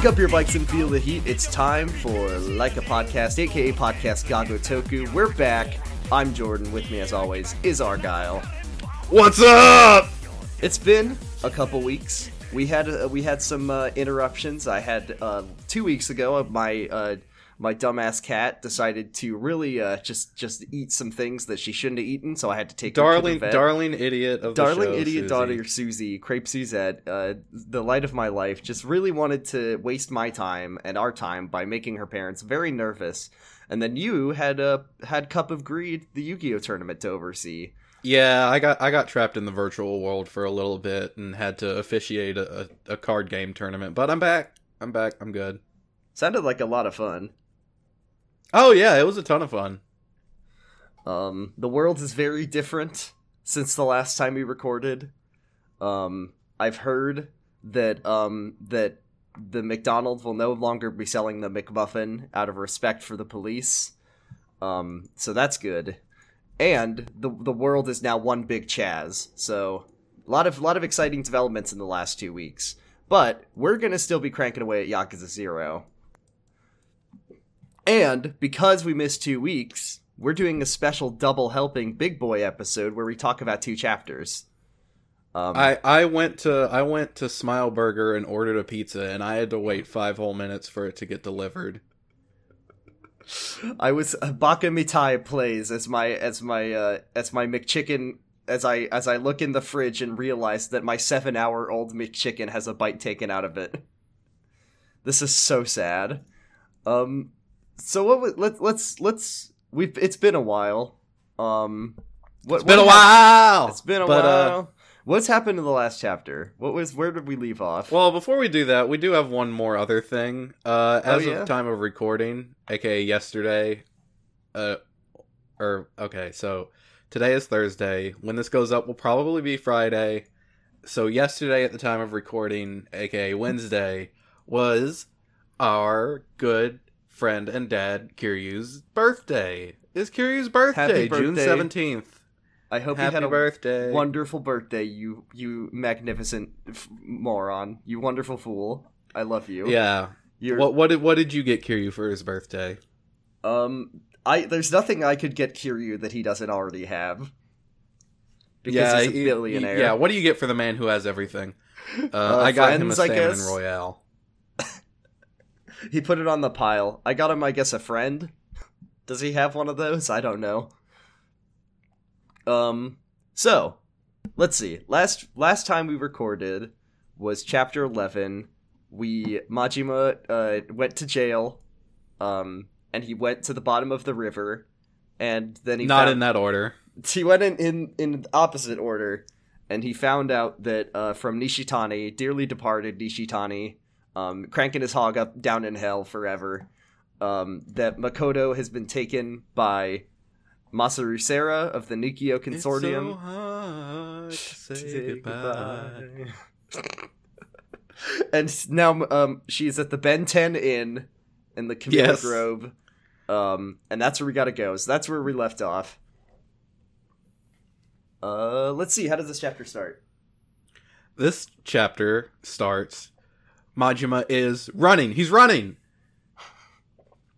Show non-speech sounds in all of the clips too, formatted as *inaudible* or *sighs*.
Lock up your bikes and feel the heat. It's time for Like a Podcast, aka Podcast Ga Gotoku. We're back. I'm Jordan. With me, as always, is Argyle. What's up? It's been a couple weeks. We had uh, we had some uh, interruptions. I had uh, two weeks ago. My uh, my dumbass cat decided to really uh, just just eat some things that she shouldn't have eaten, so I had to take her to the Darling, vet. darling idiot of the darling show, idiot Susie. daughter Susie, Crepe Suzette, uh, the light of my life, just really wanted to waste my time and our time by making her parents very nervous. And then you had uh, had Cup of Greed, the Yu-Gi-Oh tournament to oversee. Yeah, I got I got trapped in the virtual world for a little bit and had to officiate a, a, a card game tournament, but I'm back. I'm back. I'm good. Sounded like a lot of fun. Oh yeah, it was a ton of fun. Um, the world is very different since the last time we recorded. Um, I've heard that um, that the McDonald's will no longer be selling the McMuffin out of respect for the police. Um, so that's good. And the the world is now one big Chaz. So a lot of lot of exciting developments in the last two weeks. But we're gonna still be cranking away at Yakuza Zero. And because we missed two weeks, we're doing a special double helping big boy episode where we talk about two chapters. Um, I I went to I went to Smile Burger and ordered a pizza, and I had to wait five whole minutes for it to get delivered. I was uh, Baka Mitai plays as my as my uh, as my McChicken as I as I look in the fridge and realize that my seven hour old McChicken has a bite taken out of it. This is so sad. Um, so what? was- Let let's let's we've it's been a while. Um, what, It's been a while. It's been a But, uh, while. What's happened in the last chapter? What was where did we leave off? Well, before we do that, we do have one more other thing. Uh, Oh, as yeah? of time of recording, aka yesterday, uh, or okay, so today is Thursday. When this goes up, will probably be Friday. So yesterday, at the time of recording, aka Wednesday, was our good friend and dad Kiryu's birthday. Is Kiryu's birthday, June seventeenth? I hope Happy you had a birthday! wonderful birthday, you you magnificent f- moron, you wonderful fool. I love you. yeah. You're, What what did what did you get Kiryu for his birthday? um, I there's nothing I could get Kiryu that he doesn't already have. Because yeah, he's a billionaire. he- yeah, what do you get for the man who has everything? Uh, *laughs* Uh, I got him a friends, salmon royale. He put it on the pile. I got him, I guess, a friend. Does he have one of those? I don't know. Um, so let's see. Last last time we recorded was chapter eleven. We Majima uh, went to jail, um, and he went to the bottom of the river, and then he Not found- in that order. *laughs* he went in, in in opposite order and he found out that uh, from nishitani dearly departed nishitani um, cranking his hog up down in hell forever um, that makoto has been taken by masaru Sera of the Nikkyo It's so consortium hard to say, Say goodbye. *laughs* and now um, she's at the ben 10 inn in the Camellia Yes. grove um, and that's where we gotta go so that's where we left off uh, let's see how does this chapter start This chapter starts. Majima is running. He's running.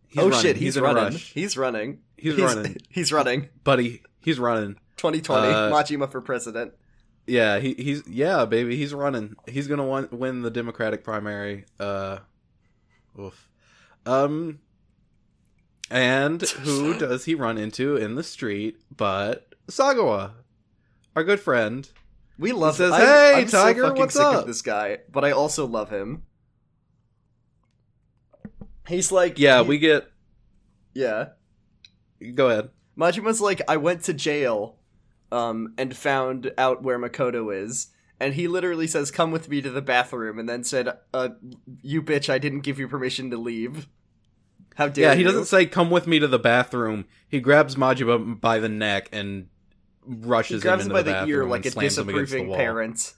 He's oh running. shit he's, a running he's running He's running. *laughs* he's running buddy. He's running. 2020 Uh, Majima for president Yeah, he, he's yeah, baby. He's running. He's gonna win, win the Democratic primary. Uh, oof. Um, and who *laughs* does he run into in the street but Sagawa, our good friend? We love says, I'm- "Hey, I'm so fucking what's sick up?" of this guy but I also love him he's like Yeah, he- we get. yeah Go ahead. Majima's like, I went to jail, um, and found out where Makoto is, and he literally says, "Come with me to the bathroom," and then said, "Uh, you bitch, I didn't give you permission to leave." How dare Yeah, he you? doesn't say come with me to the bathroom. He grabs Majima by the neck and He rushes grabs him him by the, the ear like a and slams him against the disapproving parent.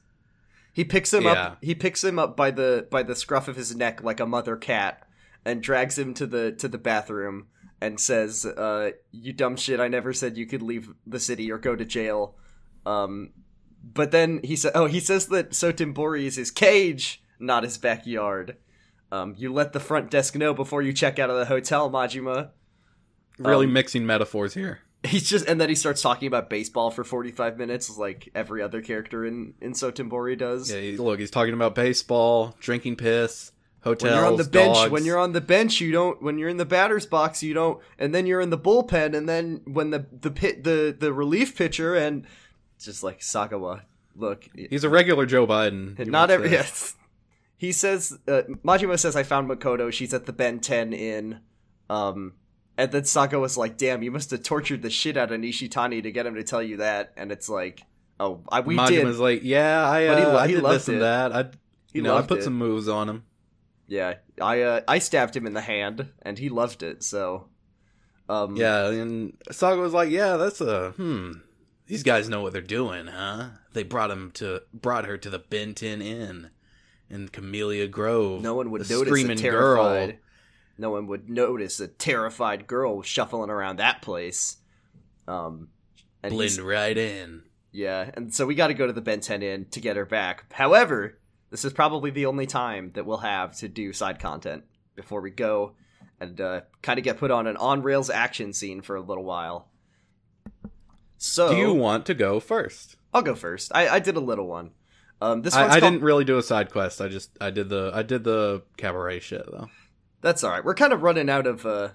He picks him Yeah. up. He picks him up by the by the scruff of his neck like a mother cat, and drags him to the to the bathroom and says, uh, "You dumb shit! I never said you could leave the city or go to jail." Um, but then he said, "Oh, he says that Sotenbori is his cage, not his backyard." Um, you let the front desk know before you check out of the hotel, Majima. Really Um, mixing metaphors here. He's just and then he starts talking about baseball for 45 minutes like every other character in in Sotenbori does. Yeah, he- look, he's talking about baseball, drinking piss, hotels, when you're on the bench, when you're on the bench, you don't. When you're in the batter's box, you don't. And then you're in the bullpen, and then when the the pit the the relief pitcher and just like Sagawa, look, He's a regular Joe Biden. not every. say. Yes, he says. Uh, Majima says, "I found Makoto. She's at the Ben Ten Inn." Um, and then Sagawa's like, "Damn, you must have tortured the shit out of Nishitani to get him to tell you that." And it's like, "Oh, I, we Majima's did." Was like, yeah, I, he uh, lo- I he did loved this and it. that. I, He you know, I put it. some moves on him. Yeah, I uh, I stabbed him in the hand, and he loved it. So, um, Yeah, and Saga was like, yeah, that's a hmm. These guys know what they're doing, huh? They brought him to brought her to the Benten Inn in Camellia Grove. no one would notice a screaming terrified. girl. No one would notice a terrified girl shuffling around that place. Um, and blend right in. yeah, and so we got to go to the Ben 10 Inn to get her back. However, this is probably the only time that we'll have to do side content before we go and uh, kind of get put on an on rails action scene for a little while. So Do you want to go first? I'll go first. I, I did a little one. Um, this I, I called- didn't really do a side quest. I just I did the I did the cabaret shit though. That's all right. We're kind of running out of uh,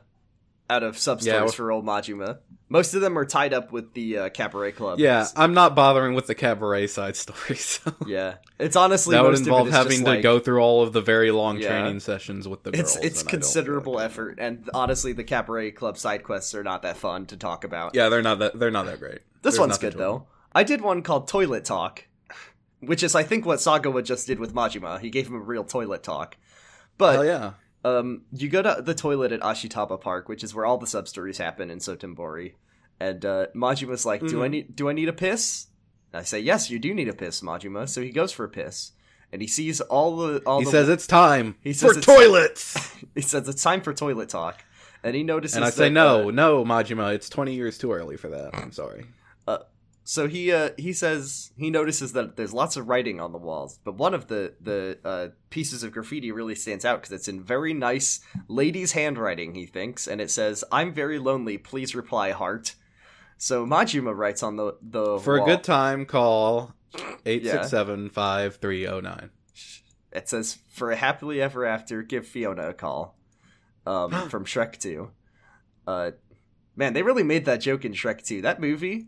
out of sub Yeah, stories we're- for old Majima. Most of them are tied up with the uh, cabaret club. Yeah, I'm not bothering with the cabaret side *laughs* story. So yeah. It's honestly that would most of it involve having to like- go through all of the very long Yeah. training sessions with the girls. It's it's and I don't feel considerable like effort, and honestly, the cabaret club side quests are not that fun to talk about. Yeah, they're not that they're not that great. this There's one's good though. I did one called Toilet Talk, which is I think what Sagawa just did with Majima. He gave him a real toilet talk. But Hell yeah. Um, you go to the toilet at Ashitaba Park, which is where all the sub stories happen in Sotenbori. And uh, Majima's like, "Do I Mhm. need do I need a piss?" And I say, "Yes, you do need a piss, Majima." So he goes for a piss, and he sees all the all He the. says it's time He says for toilets. *laughs* he says it's time for toilet talk, and he notices. and I that, say no, uh, no, Majima, it's 20 years too early for that. I'm sorry. So he uh, he says he notices that there's lots of writing on the walls, but one of the the uh, pieces of graffiti really stands out because it's in very nice ladies' handwriting. He thinks, and it says, "I'm very lonely. Please reply, heart." So Majima writes on the the For a good time, call 867-5309. It says, "For a happily ever after, give Fiona a call." Um, *gasps* from Shrek Two. Uh, man, they really made that joke in Shrek Two. That movie,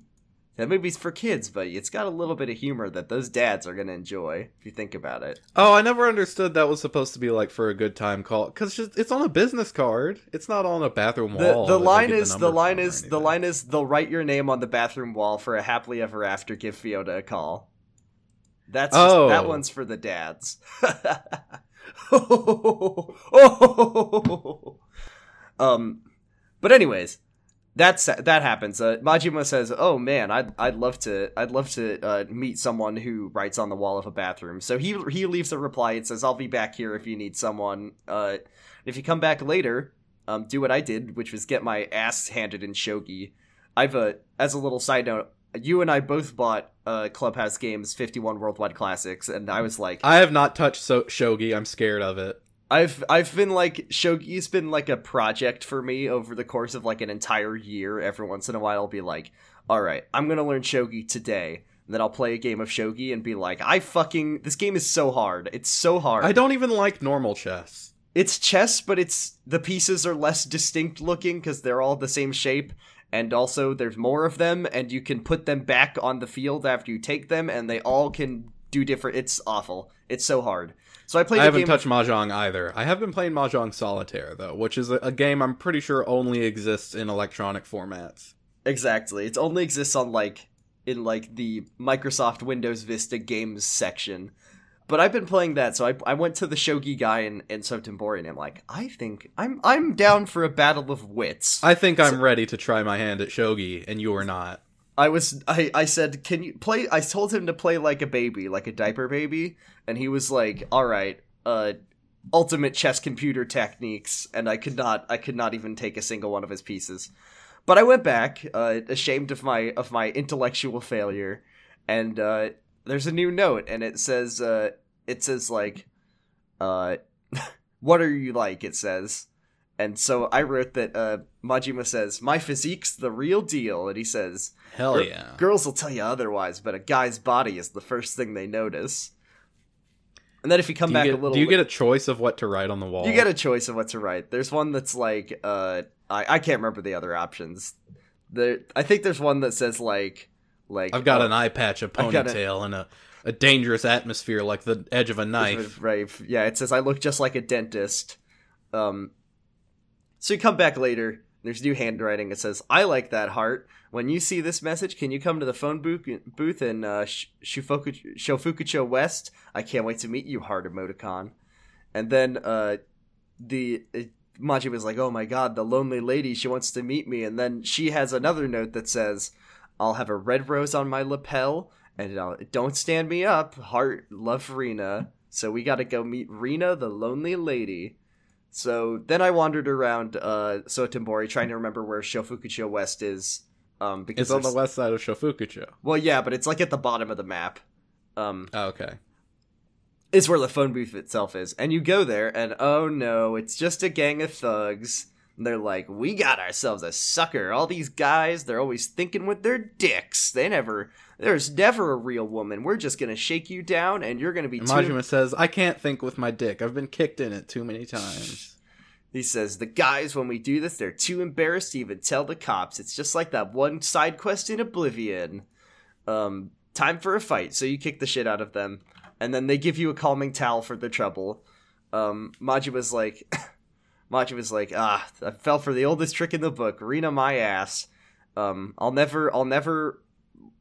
that movie's for kids, but it's got a little bit of humor that those dads are gonna enjoy if you think about it. Oh, I never understood that was supposed to be like for a good time call because it's on a business card. It's not on a bathroom The wall. the line is number the line is the line is they'll write your name on the bathroom wall for a happily ever after. Give Fiona a call. That's just, Oh. that one's for the dads. *laughs* oh, *laughs* um, but anyways, that's that happens. Uh, Majima says, "Oh man, I'd I'd love to I'd love to uh, meet someone who writes on the wall of a bathroom." So he he leaves a reply. It says, "I'll be back here if you need someone. Uh, if you come back later, um, do what I did, which was get my ass handed in shogi. I've uh, as a little side note, you and I both bought uh, Clubhouse Games 51 Worldwide Classics, and I was like, I have not touched so- shogi. I'm scared of it. I've I've been like shogi's been like a project for me over the course of like an entire year. Every once in a while, I'll be like, all right, I'm gonna learn shogi today. And then I'll play a game of shogi and be like, I fucking this game is so hard. It's so hard. I don't even like normal chess. it's chess, but it's the pieces are less distinct looking because they're all the same shape, and also there's more of them, and you can put them back on the field after you take them, and they all can do different. It's awful. It's so hard. So I played. I haven't touched mahjong either. I have been playing mahjong solitaire though, which is a, a game I'm pretty sure only exists in electronic formats. Exactly. It only exists on like in like the Microsoft Windows Vista games section. But I've been playing that, so I, I went to the shogi guy in, in Sotenbori and I'm like, I think I'm I'm down for a battle of wits. I think I'm ready to try my hand at shogi, and you are not. I was I, I said, Can you play I told him to play like a baby, like a diaper baby, and he was like, Alright, uh ultimate chess computer techniques, and I could not I could not even take a single one of his pieces. But I went back, uh, ashamed of my of my intellectual failure, and uh, there's a new note, and it says uh, it says like, uh, *laughs* What are you like? It says. And so I wrote that uh, Majima says, My physique's the real deal. And he says, Hell yeah. Girls will tell you otherwise, but a guy's body is the first thing they notice. And then if you come you, back get, a little do you get a choice of what to write on the wall? you get a choice of what to write. There's one that's like uh I, I can't remember the other options. There I think there's one that says like like I've got uh, an eye patch, a got a- ponytail, and a, a dangerous atmosphere like the edge of a knife. Right. Yeah, it says I look just like a dentist. Um so you come back later, there's new handwriting. It says, I like that heart. When you see this message, can you come to the phone booth, booth in uh, Shofukucho West? I can't wait to meet you, heart emoticon. And then uh, the uh, Maji was like, "Oh my god, the lonely lady, she wants to meet me." And then she has another note that says, "I'll have a red rose on my lapel, and uh, don't stand me up, heart, love Rena." So we got to go meet Rena, the lonely lady. So then I wandered around uh, trying to remember where Shofukucho West is. Um, because It's on the west side of Shofukucho. well, yeah, but it's like at the bottom of the map. Um, Oh, okay. is where the phone booth itself is. And you go there, and oh no, it's just a gang of thugs. They're like, we got ourselves a sucker. All these guys, they're always thinking with their dicks. They never, there's never a real woman. We're just gonna shake you down, and you're gonna be And too. Majima says, I can't think with my dick. I've been kicked in it too many times. *laughs* He says, the guys, when we do this, they're too embarrassed to even tell the cops. It's just like that one side quest in Oblivion. Um, time for a fight. So you kick the shit out of them. And then they give you a calming towel for the trouble. Um, Maji was like, *laughs* Maji was like, ah, I fell for the oldest trick in the book. Rena my ass. Um, I'll never, I'll never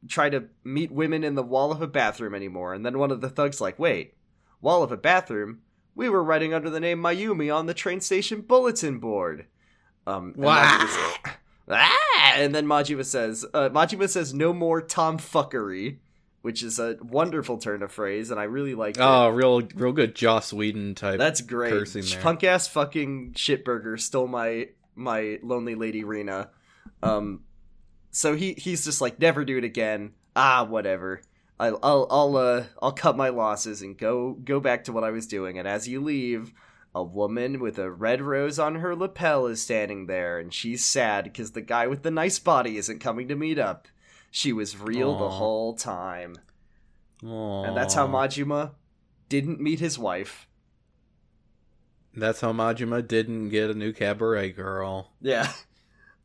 try to meet women in the wall of a bathroom anymore. And then one of the thugs like, wait, wall of a bathroom? We were writing under the name Mayumi on the train station bulletin board. Um, and. *laughs* Ah! And then Majima says, uh, Majima says, no more tomfuckery, which is a wonderful turn of phrase, and I really like it. Oh, real, real good Joss Whedon type. That's great. cursing there. Punk ass fucking shitburger stole my my lonely lady Rena. Um, so he he's just like never do it again. Ah, whatever. I'll I'll I'll uh I'll cut my losses and go go back to what I was doing. And as you leave, a woman with a red rose on her lapel is standing there, and she's sad because the guy with the nice body isn't coming to meet up. She was real the whole time, Aw. and that's how Majima didn't meet his wife. That's how Majima didn't get a new cabaret girl. Yeah. *laughs*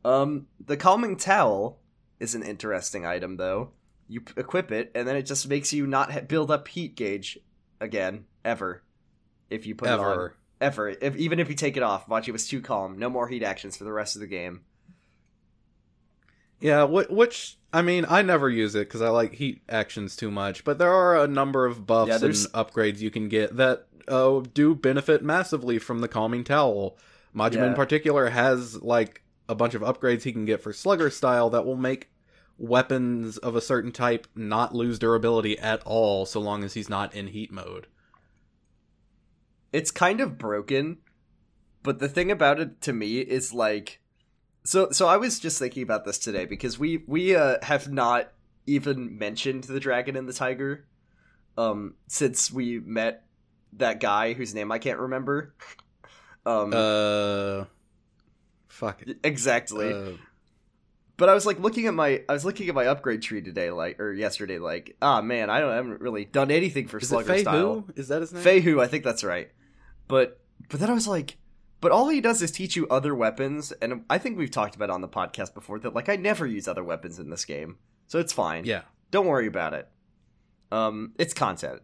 Um, the calming towel is an interesting item, though. You p- equip it, and then it just makes you not ha- build up heat gauge again, ever. If you put it on. Ever. Ever. If, even if you take it off, Machi was too calm. No more heat actions for the rest of the game. Yeah, wh- which I mean, I never use it because I like heat actions too much. But there are a number of buffs Yeah, and upgrades you can get that uh, do benefit massively from the calming towel. Majima Yeah. in particular has like a bunch of upgrades he can get for Slugger style that will make weapons of a certain type not lose durability at all, so long as he's not in heat mode. It's kind of broken, but the thing about it to me is like. So, so I was just thinking about this today because we we uh, have not even mentioned the dragon and the tiger, um, since we met that guy whose name I can't remember. *laughs* Um, Uh, fuck it. exactly. Uh, but I was like looking at my I was looking at my upgrade tree today, like or yesterday, like ah man, I don't I haven't really done anything for Slugger Fei style. Is that his name? Feihu, I think that's right. But but then I was like, but all he does is teach you other weapons, and I think we've talked about it on the podcast before that like I never use other weapons in this game, so it's fine. Yeah. don't worry about it. Um, it's content.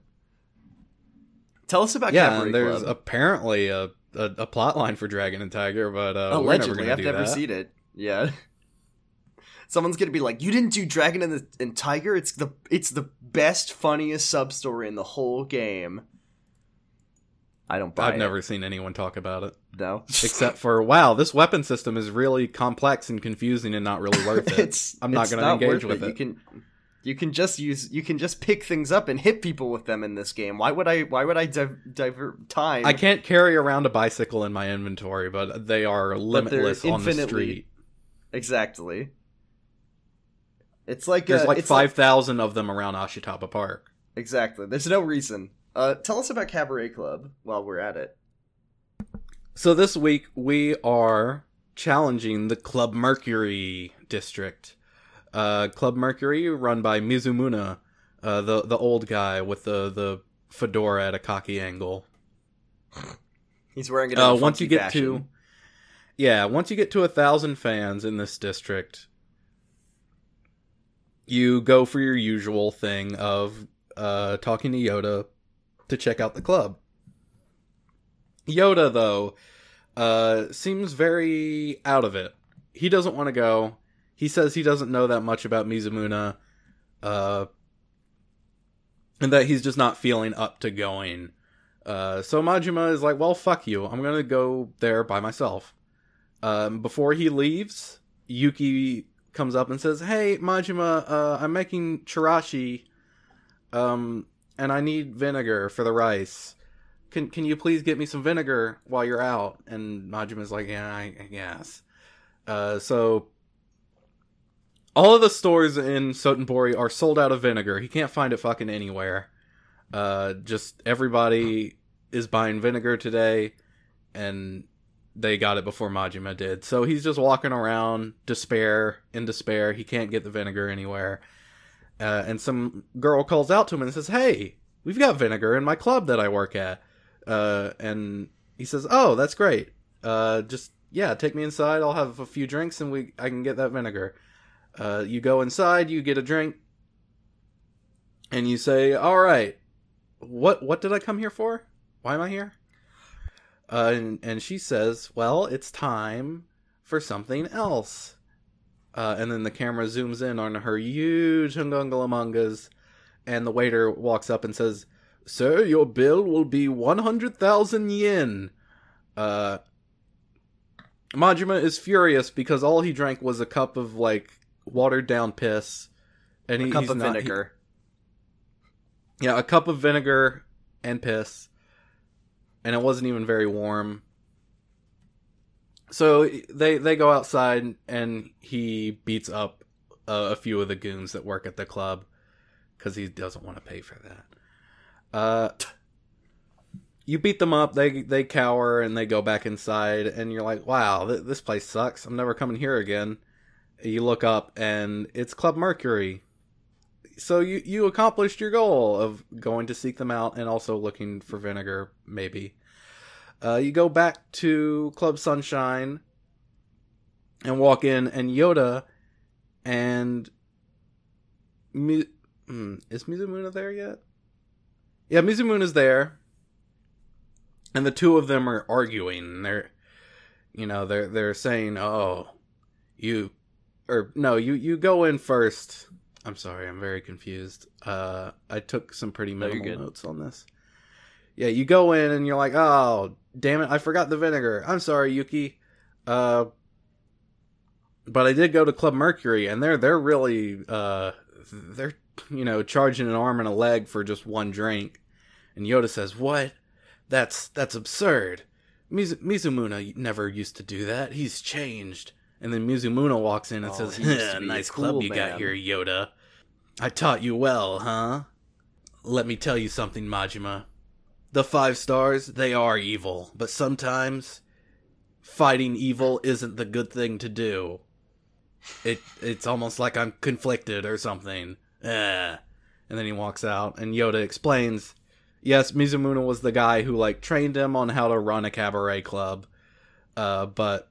Tell us about yeah, and there's Club. apparently a, a a plot line for Dragon and Tiger, but uh, Allegedly, never I've never that. seen it. Yeah. *laughs* Someone's gonna be like, "You didn't do Dragon and the and Tiger. It's the it's the best, funniest sub story in the whole game." I don't buy I've it. never seen anyone talk about it No, *laughs* *laughs* except for wow, this weapon system is really complex and confusing and not really worth it. *laughs* it's I'm not gonna engage worth with You it. can you can just use you can just pick things up and hit people with them in this game. Why would I? Why would I div- divert time? I can't carry around a bicycle in my inventory, but they are limitless on the street. exactly. It's like There's uh, like five thousand of them around Ashitaba Park. Exactly. There's no reason. Uh, tell us about Cabaret Club while we're at it. So this week we are challenging the Club Mercury district. Uh, Club Mercury, run by Mizumuna, uh, the the old guy with the the fedora at a cocky angle. He's wearing it. Uh, once you get fashion. to, yeah, once you get to a thousand fans in this district, you go for your usual thing of uh, talking to Yoda to check out the club. Yoda, though, uh, seems very out of it. He doesn't want to go. He says he doesn't know that much about Mizumuna, uh, and that he's just not feeling up to going. Uh, so Majima is like, well, fuck you. I'm gonna go there by myself. Um, before he leaves, Yuki comes up and says, "Hey, Majima, uh, I'm making chirashi, um, and I need vinegar for the rice. Can can you please get me some vinegar while you're out?" And Majima's like, "Yeah, I, I guess." Uh, so all of the stores in Sotenbori are sold out of vinegar. He can't find it fucking anywhere. Uh, just everybody is buying vinegar today, and they got it before Majima did. So he's just walking around, despair, in despair. He can't get the vinegar anywhere. Uh, and some girl calls out to him and says, "Hey, we've got vinegar in my club that I work at." Uh, and he says, "Oh, that's great. Uh, just yeah, take me inside. I'll have a few drinks, and we I can get that vinegar." Uh, you go inside, you get a drink, and you say, "All right, what what did I come here for? Why am I here?" Uh, and, and she says, "Well, it's time for something else." Uh, and then the camera zooms in on her huge hungungalamungas, and the waiter walks up and says, "Sir, your bill will be one hundred thousand yen." Uh, Majima is furious because all he drank was a cup of like watered down piss, and a he, cup he's of not- he- vinegar. yeah, a cup of vinegar and piss. And it wasn't even very warm. So they they go outside and he beats up a, a few of the goons that work at the club cuz he doesn't want to pay for that. Uh you beat them up, they they cower and they go back inside and you're like, "Wow, th- this place sucks. I'm never coming here again." You look up and it's Club Mercury so you you accomplished your goal of going to seek them out and also looking for vinegar maybe uh, you go back to club sunshine and walk in and yoda and Mi- hmm, is mizumuna there yet yeah mizumuna's there and the two of them are arguing and they're you know they're they're saying oh you or no you you go in first I'm sorry, I'm very confused. Uh, I took some pretty minimal good. notes on this. Yeah, you go in and you're like, oh, damn it, I forgot the vinegar. I'm sorry, Yuki. Uh, but I did go to Club Mercury, and they're they're really uh, they're you know charging an arm and a leg for just one drink. And Yoda says, "What? That's that's absurd. Miz- Mizumuna never used to do that. He's changed." And then Mizumuna walks in and Oh, says, he used to a "Nice cool club you got here, Yoda. I taught you well, huh? Let me tell you something, Majima. The five stars, they are evil, but sometimes fighting evil isn't the good thing to do. It it's almost like I'm conflicted or something. Eh. And then he walks out and Yoda explains, yes, Mizumuna was the guy who like trained him on how to run a cabaret club. Uh but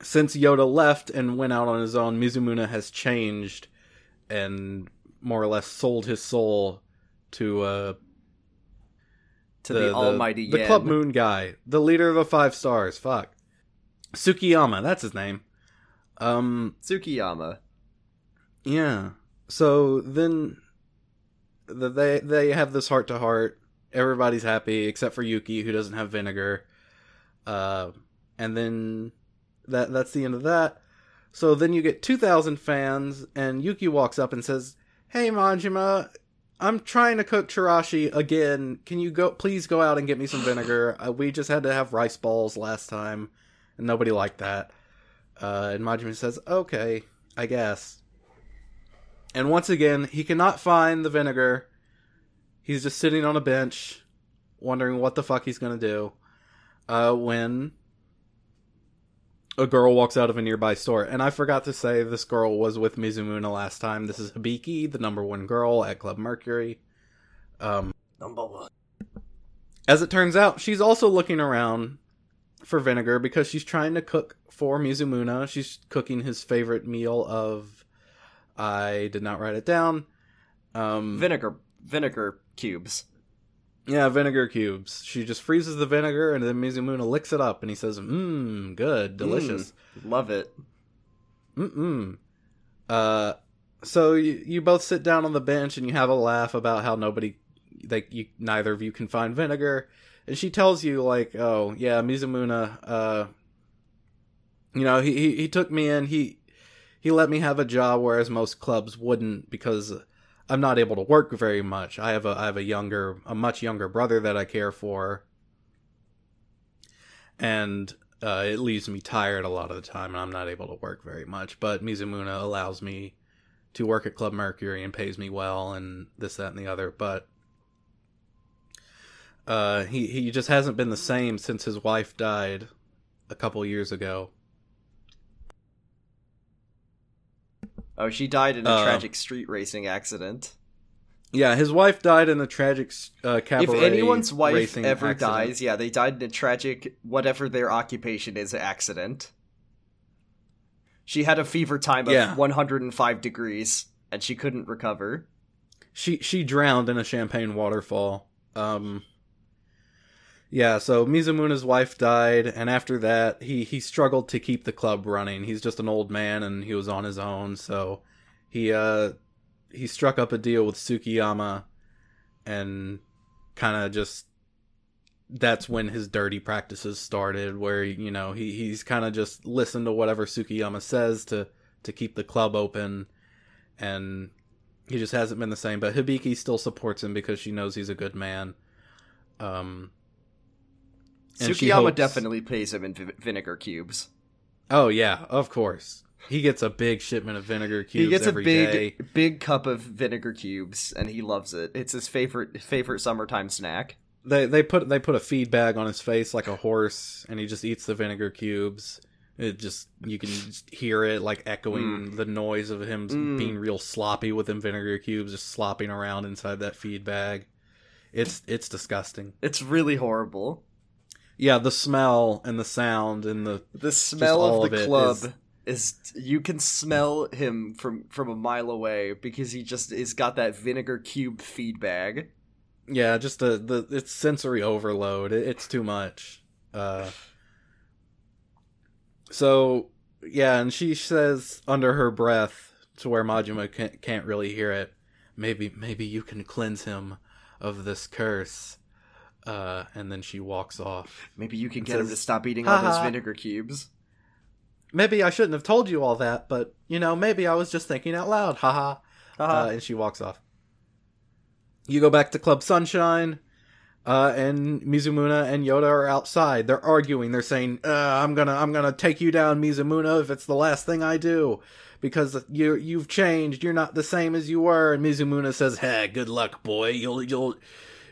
since Yoda left and went out on his own, Mizumuna has changed and more or less sold his soul to uh To the, almighty the Yen. Club Moon guy, the leader of the five stars. Fuck, Sukiyama. That's his name. Um, Tsukiyama. yeah. So then, the, they they have this heart to heart. Everybody's happy except for Yuki, who doesn't have vinegar. Uh, and then that that's the end of that. So then you get two thousand fans, and Yuki walks up and says, "Hey Majima, I'm trying to cook chirashi again. Can you go? Please go out and get me some vinegar. Uh, we just had to have rice balls last time, and nobody liked that." Uh, and Majima says, "Okay, I guess." And once again, he cannot find the vinegar. He's just sitting on a bench, wondering what the fuck he's gonna do. uh, when a girl walks out of a nearby store. And I forgot to say this girl was with Mizumuna last time. This is Hibiki, the number one girl at Club Mercury. Um, Number one. as it turns out, she's also looking around for vinegar because she's trying to cook for Mizumuna. She's cooking his favorite meal of. I did not write it down. Um, Vinegar vinegar cubes. Yeah, vinegar cubes. She just freezes the vinegar and then Mizumuna licks it up and he says, Mmm, good, delicious. Love it. Mm-mm. Uh, so you, you both sit down on the bench and you have a laugh about how nobody, like, you neither of you can find vinegar. And she tells you, like, oh, yeah, Mizumuna, uh, you know, he, he, he took me in, he, he let me have a job, whereas most clubs wouldn't because I'm not able to work very much. I have a, I have a younger, a much younger brother that I care for. And uh, it leaves me tired a lot of the time, and I'm not able to work very much. But Mizumuna allows me to work at Club Mercury and pays me well, and this, that, and the other. But uh, he he just hasn't been the same since his wife died a couple years ago. Oh, she died in a Uh, tragic street racing accident. Yeah, his wife died in a tragic uh, cabaret. if anyone's wife ever accident. dies, yeah, they died in a tragic whatever their occupation is accident. She had a fever time of Yeah. 105 degrees and she couldn't recover. she she drowned in a champagne waterfall. Um Yeah, so Mizumuna's wife died and after that he he struggled to keep the club running. He's just an old man and he was on his own, so he uh he struck up a deal with Tsukiyama, and kind of just that's when his dirty practices started where you know he he's kind of just listened to whatever Tsukiyama says to to keep the club open and he just hasn't been the same. But Hibiki still supports him because she knows he's a good man. Um, and she Tsukiyama hopes- definitely pays him in vi- vinegar cubes. Oh yeah, of course. He gets a big shipment of vinegar cubes he gets a big day. big cup of vinegar cubes and he loves it. It's his favorite favorite summertime snack. They they put they put a feed bag on his face like a horse, and he just eats the vinegar cubes. It just you can just hear it like echoing the noise of him Mm. being real sloppy with them vinegar cubes, just slopping around inside that feed bag. It's it's disgusting. It's really horrible. Yeah, the smell and the sound and the The smell of the of club is- is... you can smell him from from a mile away because he just is got that vinegar cube feed bag. yeah, just the the it's sensory overload. It, it's too much. Uh, so yeah, and she says under her breath to where Majima can't, can't really hear it. Maybe maybe you can cleanse him of this curse. Uh, and then she walks off. Maybe you can get him to stop eating all those vinegar cubes. Maybe I shouldn't have told you all that, but you know, maybe I was just thinking out loud. Haha. Haha. uh, and she walks off. You go back to Club Sunshine, uh, and Mizumuna and Yoda are outside. They're arguing. They're saying, uh, "I'm gonna, I'm gonna take you down, Mizumuna, if it's the last thing I do, because you, you've changed. You're not the same as you were." And Mizumuna says, "Hey, good luck, boy. You'll, you'll."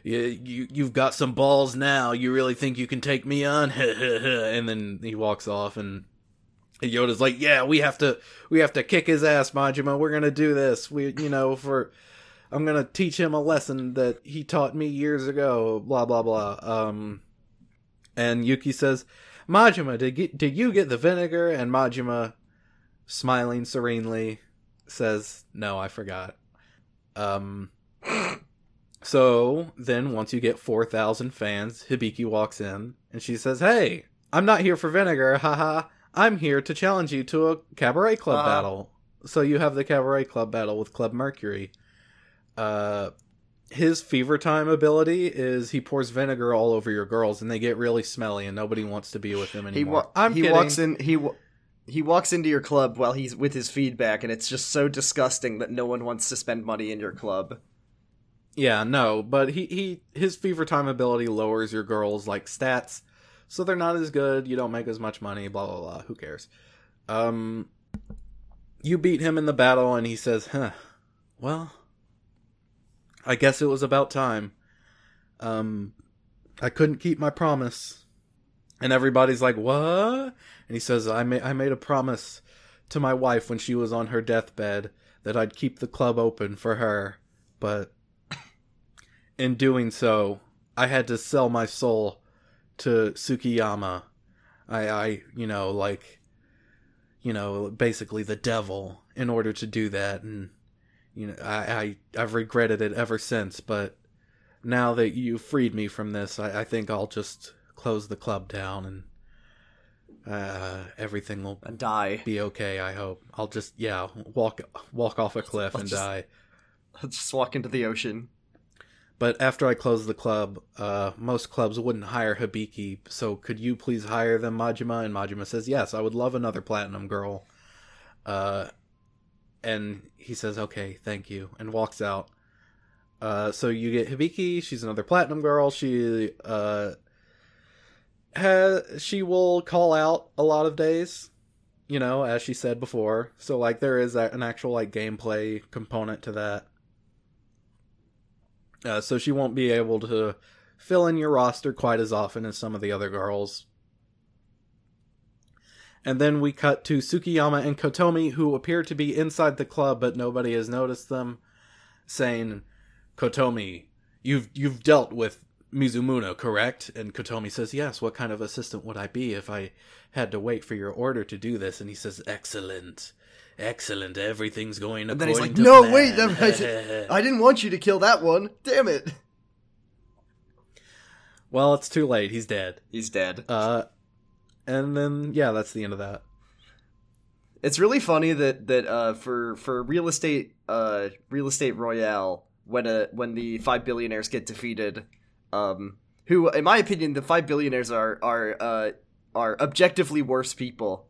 You, you you've got some balls now. You really think you can take me on? *laughs* and then he walks off, and Yoda's like, "Yeah, we have to, we have to kick his ass, Majima. We're gonna do this. We, you know, for I'm gonna teach him a lesson that he taught me years ago. Blah blah blah." Um, and Yuki says, "Majima, did you, did you get the vinegar?" And Majima, smiling serenely, says, "No, I forgot." Um. So then, once you get 4,000 fans, Hibiki walks in and she says, Hey, I'm not here for vinegar, *laughs* haha. I'm here to challenge you to a cabaret club Uh-huh. battle. So you have the cabaret club battle with Club Mercury. Uh, his fever time ability is he pours vinegar all over your girls and they get really smelly and nobody wants to be with him He anymore. wa- I'm he kidding. walks in he wa- he walks into your club while he's with his feedback and it's just so disgusting that no one wants to spend money in your club. Yeah, no, but he, he his fever time ability lowers your girls like stats, so they're not as good. You don't make as much money. Blah blah blah. Who cares? Um, you beat him in the battle, and he says, "Huh, well, I guess it was about time. Um, I couldn't keep my promise. And everybody's like, "What?" And he says, "I made I made a promise to my wife when she was on her deathbed that I'd keep the club open for her, but in doing so, I had to sell my soul to Tsukiyama. I I, you know, like you know, basically the devil in order to do that and you know, I, I I've regretted it ever since, but now that you freed me from this, I, I think I'll just close the club down and uh, everything will And die. be okay. I hope. I'll just yeah walk walk off a cliff I'll and just- die. Let's just walk into the ocean. But after I close the club, uh, most clubs wouldn't hire Hibiki, so could you please hire them, Majima? And Majima says, yes, I would love another platinum girl. Uh, and he says, okay, thank you, and walks out. Uh, so you get Hibiki, she's another platinum girl. She, uh, she will call out a lot of days, you know, as she said before. So, like, there is an actual, like, gameplay component to that. Uh, so she won't be able to fill in your roster quite as often as some of the other girls. And then we cut to Tsukiyama and Kotomi, who appear to be inside the club, but nobody has noticed them, saying, "Kotomi, you've you've dealt with Mizumuna, correct?" And Kotomi says, "Yes. What kind of assistant would I be if I had to wait for your order to do this?" And he says, "Excellent." Excellent. Everything's going And then he's according like, to "No, plan." wait, *laughs* that- I didn't want you to kill that one. Damn it. well, it's too late. He's dead. He's dead. Uh, and then yeah, that's the end of that. It's really funny that that uh, for for real estate uh, real estate royale when a when the five billionaires get defeated, um, who in my opinion the five billionaires are are uh, are objectively worse people,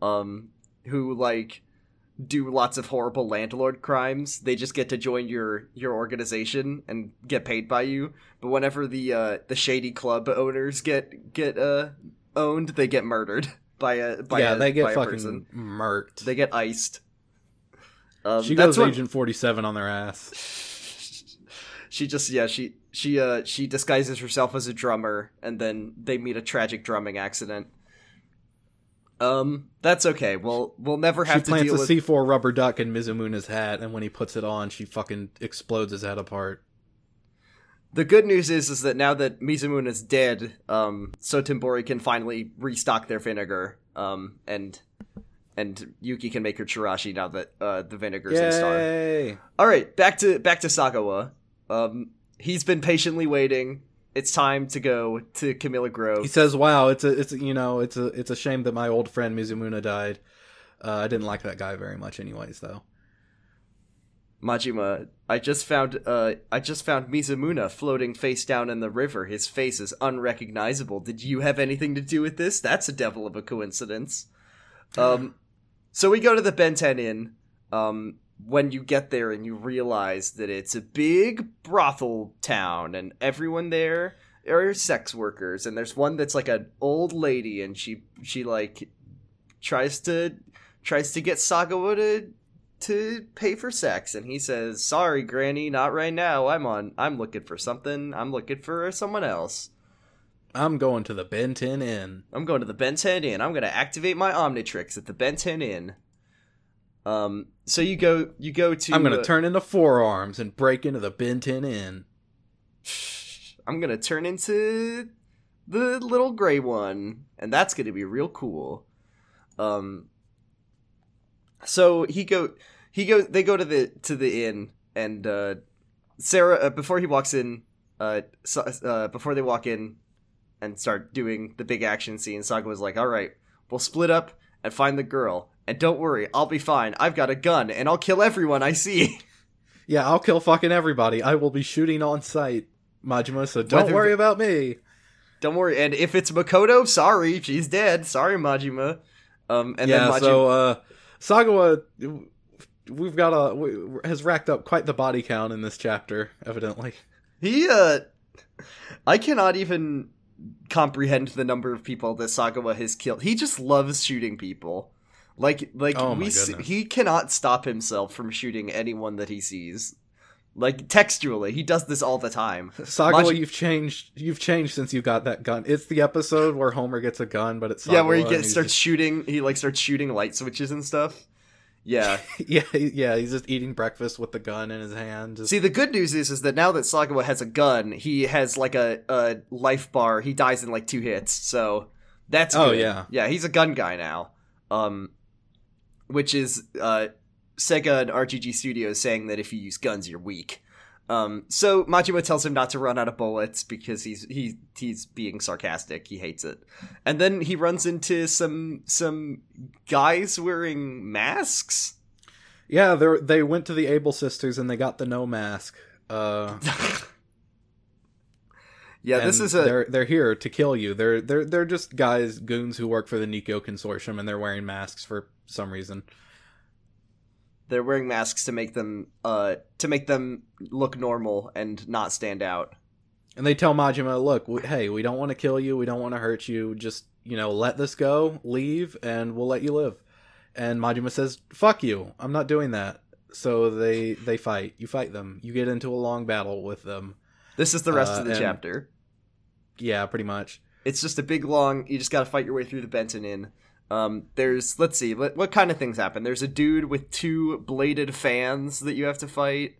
um, who like do lots of horrible landlord crimes. They just get to join your your organization and get paid by you. But whenever the uh, the shady club owners get get uh, owned, they get murdered *laughs* by a by yeah, a, they get fucking person. murked. They get iced. Um, she that's goes what- Agent Forty Seven on their ass. *laughs* she just yeah she she uh she disguises herself as a drummer and then they meet a tragic drumming accident. Um, that's okay. We'll we'll never She have to plants deal a with. C four rubber duck in Mizumuna's hat, and when he puts it on, she fucking explodes his head apart. The good news is is that now that Mizumune is dead, um, Sotenbori can finally restock their vinegar. Um, and and Yuki can make her chirashi now that uh the vinegar's in star. Yay! All right, back to back to Sagawa. Um, he's been patiently waiting. It's time to go to Camellia Grove. He says, "Wow, it's a, it's a, you know, it's a, it's a shame that my old friend Mizumuna died. Uh, I didn't like that guy very much, anyways, though." Majima, I just found uh I just found Mizumuna floating face down in the river. His face is unrecognizable. Did you have anything to do with this? That's a devil of a coincidence. Um so we go to the Benten Inn. Um when you get there and you realize that it's a big brothel town and everyone there are sex workers and there's one that's like an old lady and she she like tries to tries to get Sagawa to to pay for sex and he says sorry granny not right now. I'm on i'm looking for something. I'm looking for someone else. I'm going to the Ben 10 Inn. i'm going to the ben 10 inn. I'm going to activate my omnitrix at the ben 10 inn um so you go you go to I'm going uh, to turn into Four Arms and break into the Benten Inn. *sighs* i'm going to turn into the little gray one and that's going to be real cool um so he go he go they go to the to the inn and uh sarah uh, before he walks in uh, uh before they walk in and start doing the big action scene saga was like all right we'll split up and find the girl and don't worry i'll be fine i've got a gun and i'll kill everyone i see *laughs* Yeah, I'll kill fucking everybody. I will be shooting on sight, Majima, so don't Whether worry about me. don't worry and if it's makoto sorry she's dead sorry majima um and yeah, then majima so uh Sagawa we've got a w- has racked up quite the body count in this chapter, evidently. He, uh, I cannot even comprehend the number of people that Sagawa has killed. He just loves shooting people. Like, like Oh we, s- he cannot stop himself from shooting anyone that he sees. Like textually, he does this all the time. *laughs* Sagawa, Maj- you've changed. You've changed since you got that gun. It's the episode where Homer gets a gun, but it's yeah, where he gets and he's starts shooting. He like starts shooting light switches and stuff. Yeah. *laughs* yeah, yeah. He's just eating breakfast with the gun in his hand. Just, See, the good news is, is that now that Sagawa has a gun, he has like a, a life bar. He dies in like two hits, so that's Oh, good. yeah. yeah. He's a gun guy now. Um, which is uh, Sega and RGG Studios saying that if you use guns, you're weak. Um, so Majima tells him not to run out of bullets because he's he he's being sarcastic. He hates it, and then he runs into some some guys wearing masks. yeah, they they went to the Able sisters and they got the no mask. Uh, *laughs* yeah, this is a they're they're here to kill you. They're they're they're just guys goons who work for the Nikkyo consortium and they're wearing masks for some reason. they're wearing masks to make them uh to make them look normal and not stand out. And they tell Majima, "Look, we, hey, we don't want to kill you. We don't want to hurt you. Just you know, let this go, leave, and we'll let you live." And Majima says, "Fuck you. I'm not doing that." So they they fight. You fight them. You get into a long battle with them. This is the rest Uh, of the chapter. Yeah, pretty much. It's just a big long. You just got to fight your way through the Benten Inn. Um, there's let's see, what, what kind of things happen? There's a dude with two bladed fans that you have to fight.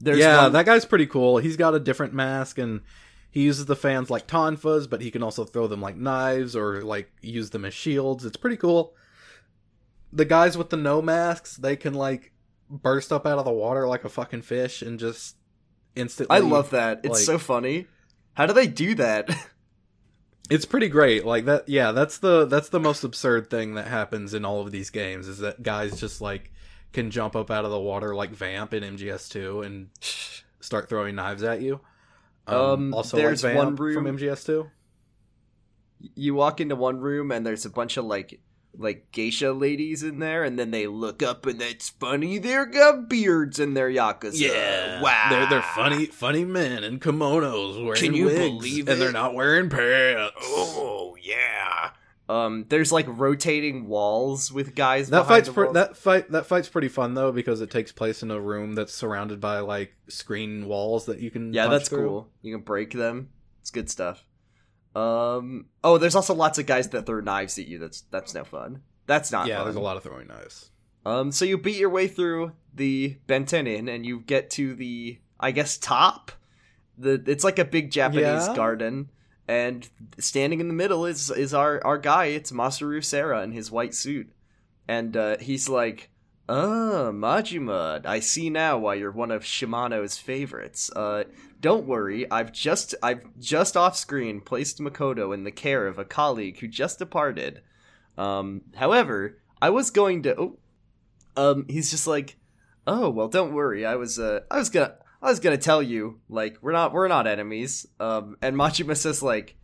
There's yeah, one- that guy's pretty cool. He's got a different mask and he uses the fans like tonfas, but he can also throw them like knives or like use them as shields. It's pretty cool. The guys with the no masks, they can like burst up out of the water like a fucking fish and just instantly I love that. It's like- so funny. How do they do that? *laughs* It's pretty great. Like that yeah, that's the that's the most absurd thing that happens in all of these games is that guys just like can jump up out of the water like Vamp in MGS2 and *sighs* start throwing knives at you. Um, also there's like one room- from MGS2. you walk into one room and there's a bunch of like like geisha ladies in there, and then they look up and it's funny. They're got beards in their yakuza. Yeah, wow, They're they're funny funny men in kimonos wearing Can you wigs, believe and they're not wearing pants. Oh yeah. Um, there's like rotating walls with guys. That behind fight's the pre- walls. that fight that fight's pretty fun though because it takes place in a room that's surrounded by like screen walls that you can yeah, punch that's through. cool. You can break them. It's good stuff. Um, oh, there's also lots of guys that throw knives at you. That's that's no fun. That's not. Yeah, fun. there's a lot of throwing knives. Um, so you beat your way through the Benten Inn, and you get to the, I guess, top. The it's like a big Japanese Yeah. garden, and standing in the middle is is our our guy. It's Masaru Sera in his white suit, and uh, he's like, "Ah, Majima, I see now why you're one of Shimano's favorites. Uh, don't worry, I've just I've just off screen placed Makoto in the care of a colleague who just departed. Um, however, I was going to. Oh, um, he's just like, oh well, don't worry. I was uh, I was gonna I was gonna tell you like we're not we're not enemies. Um, and Majima says like.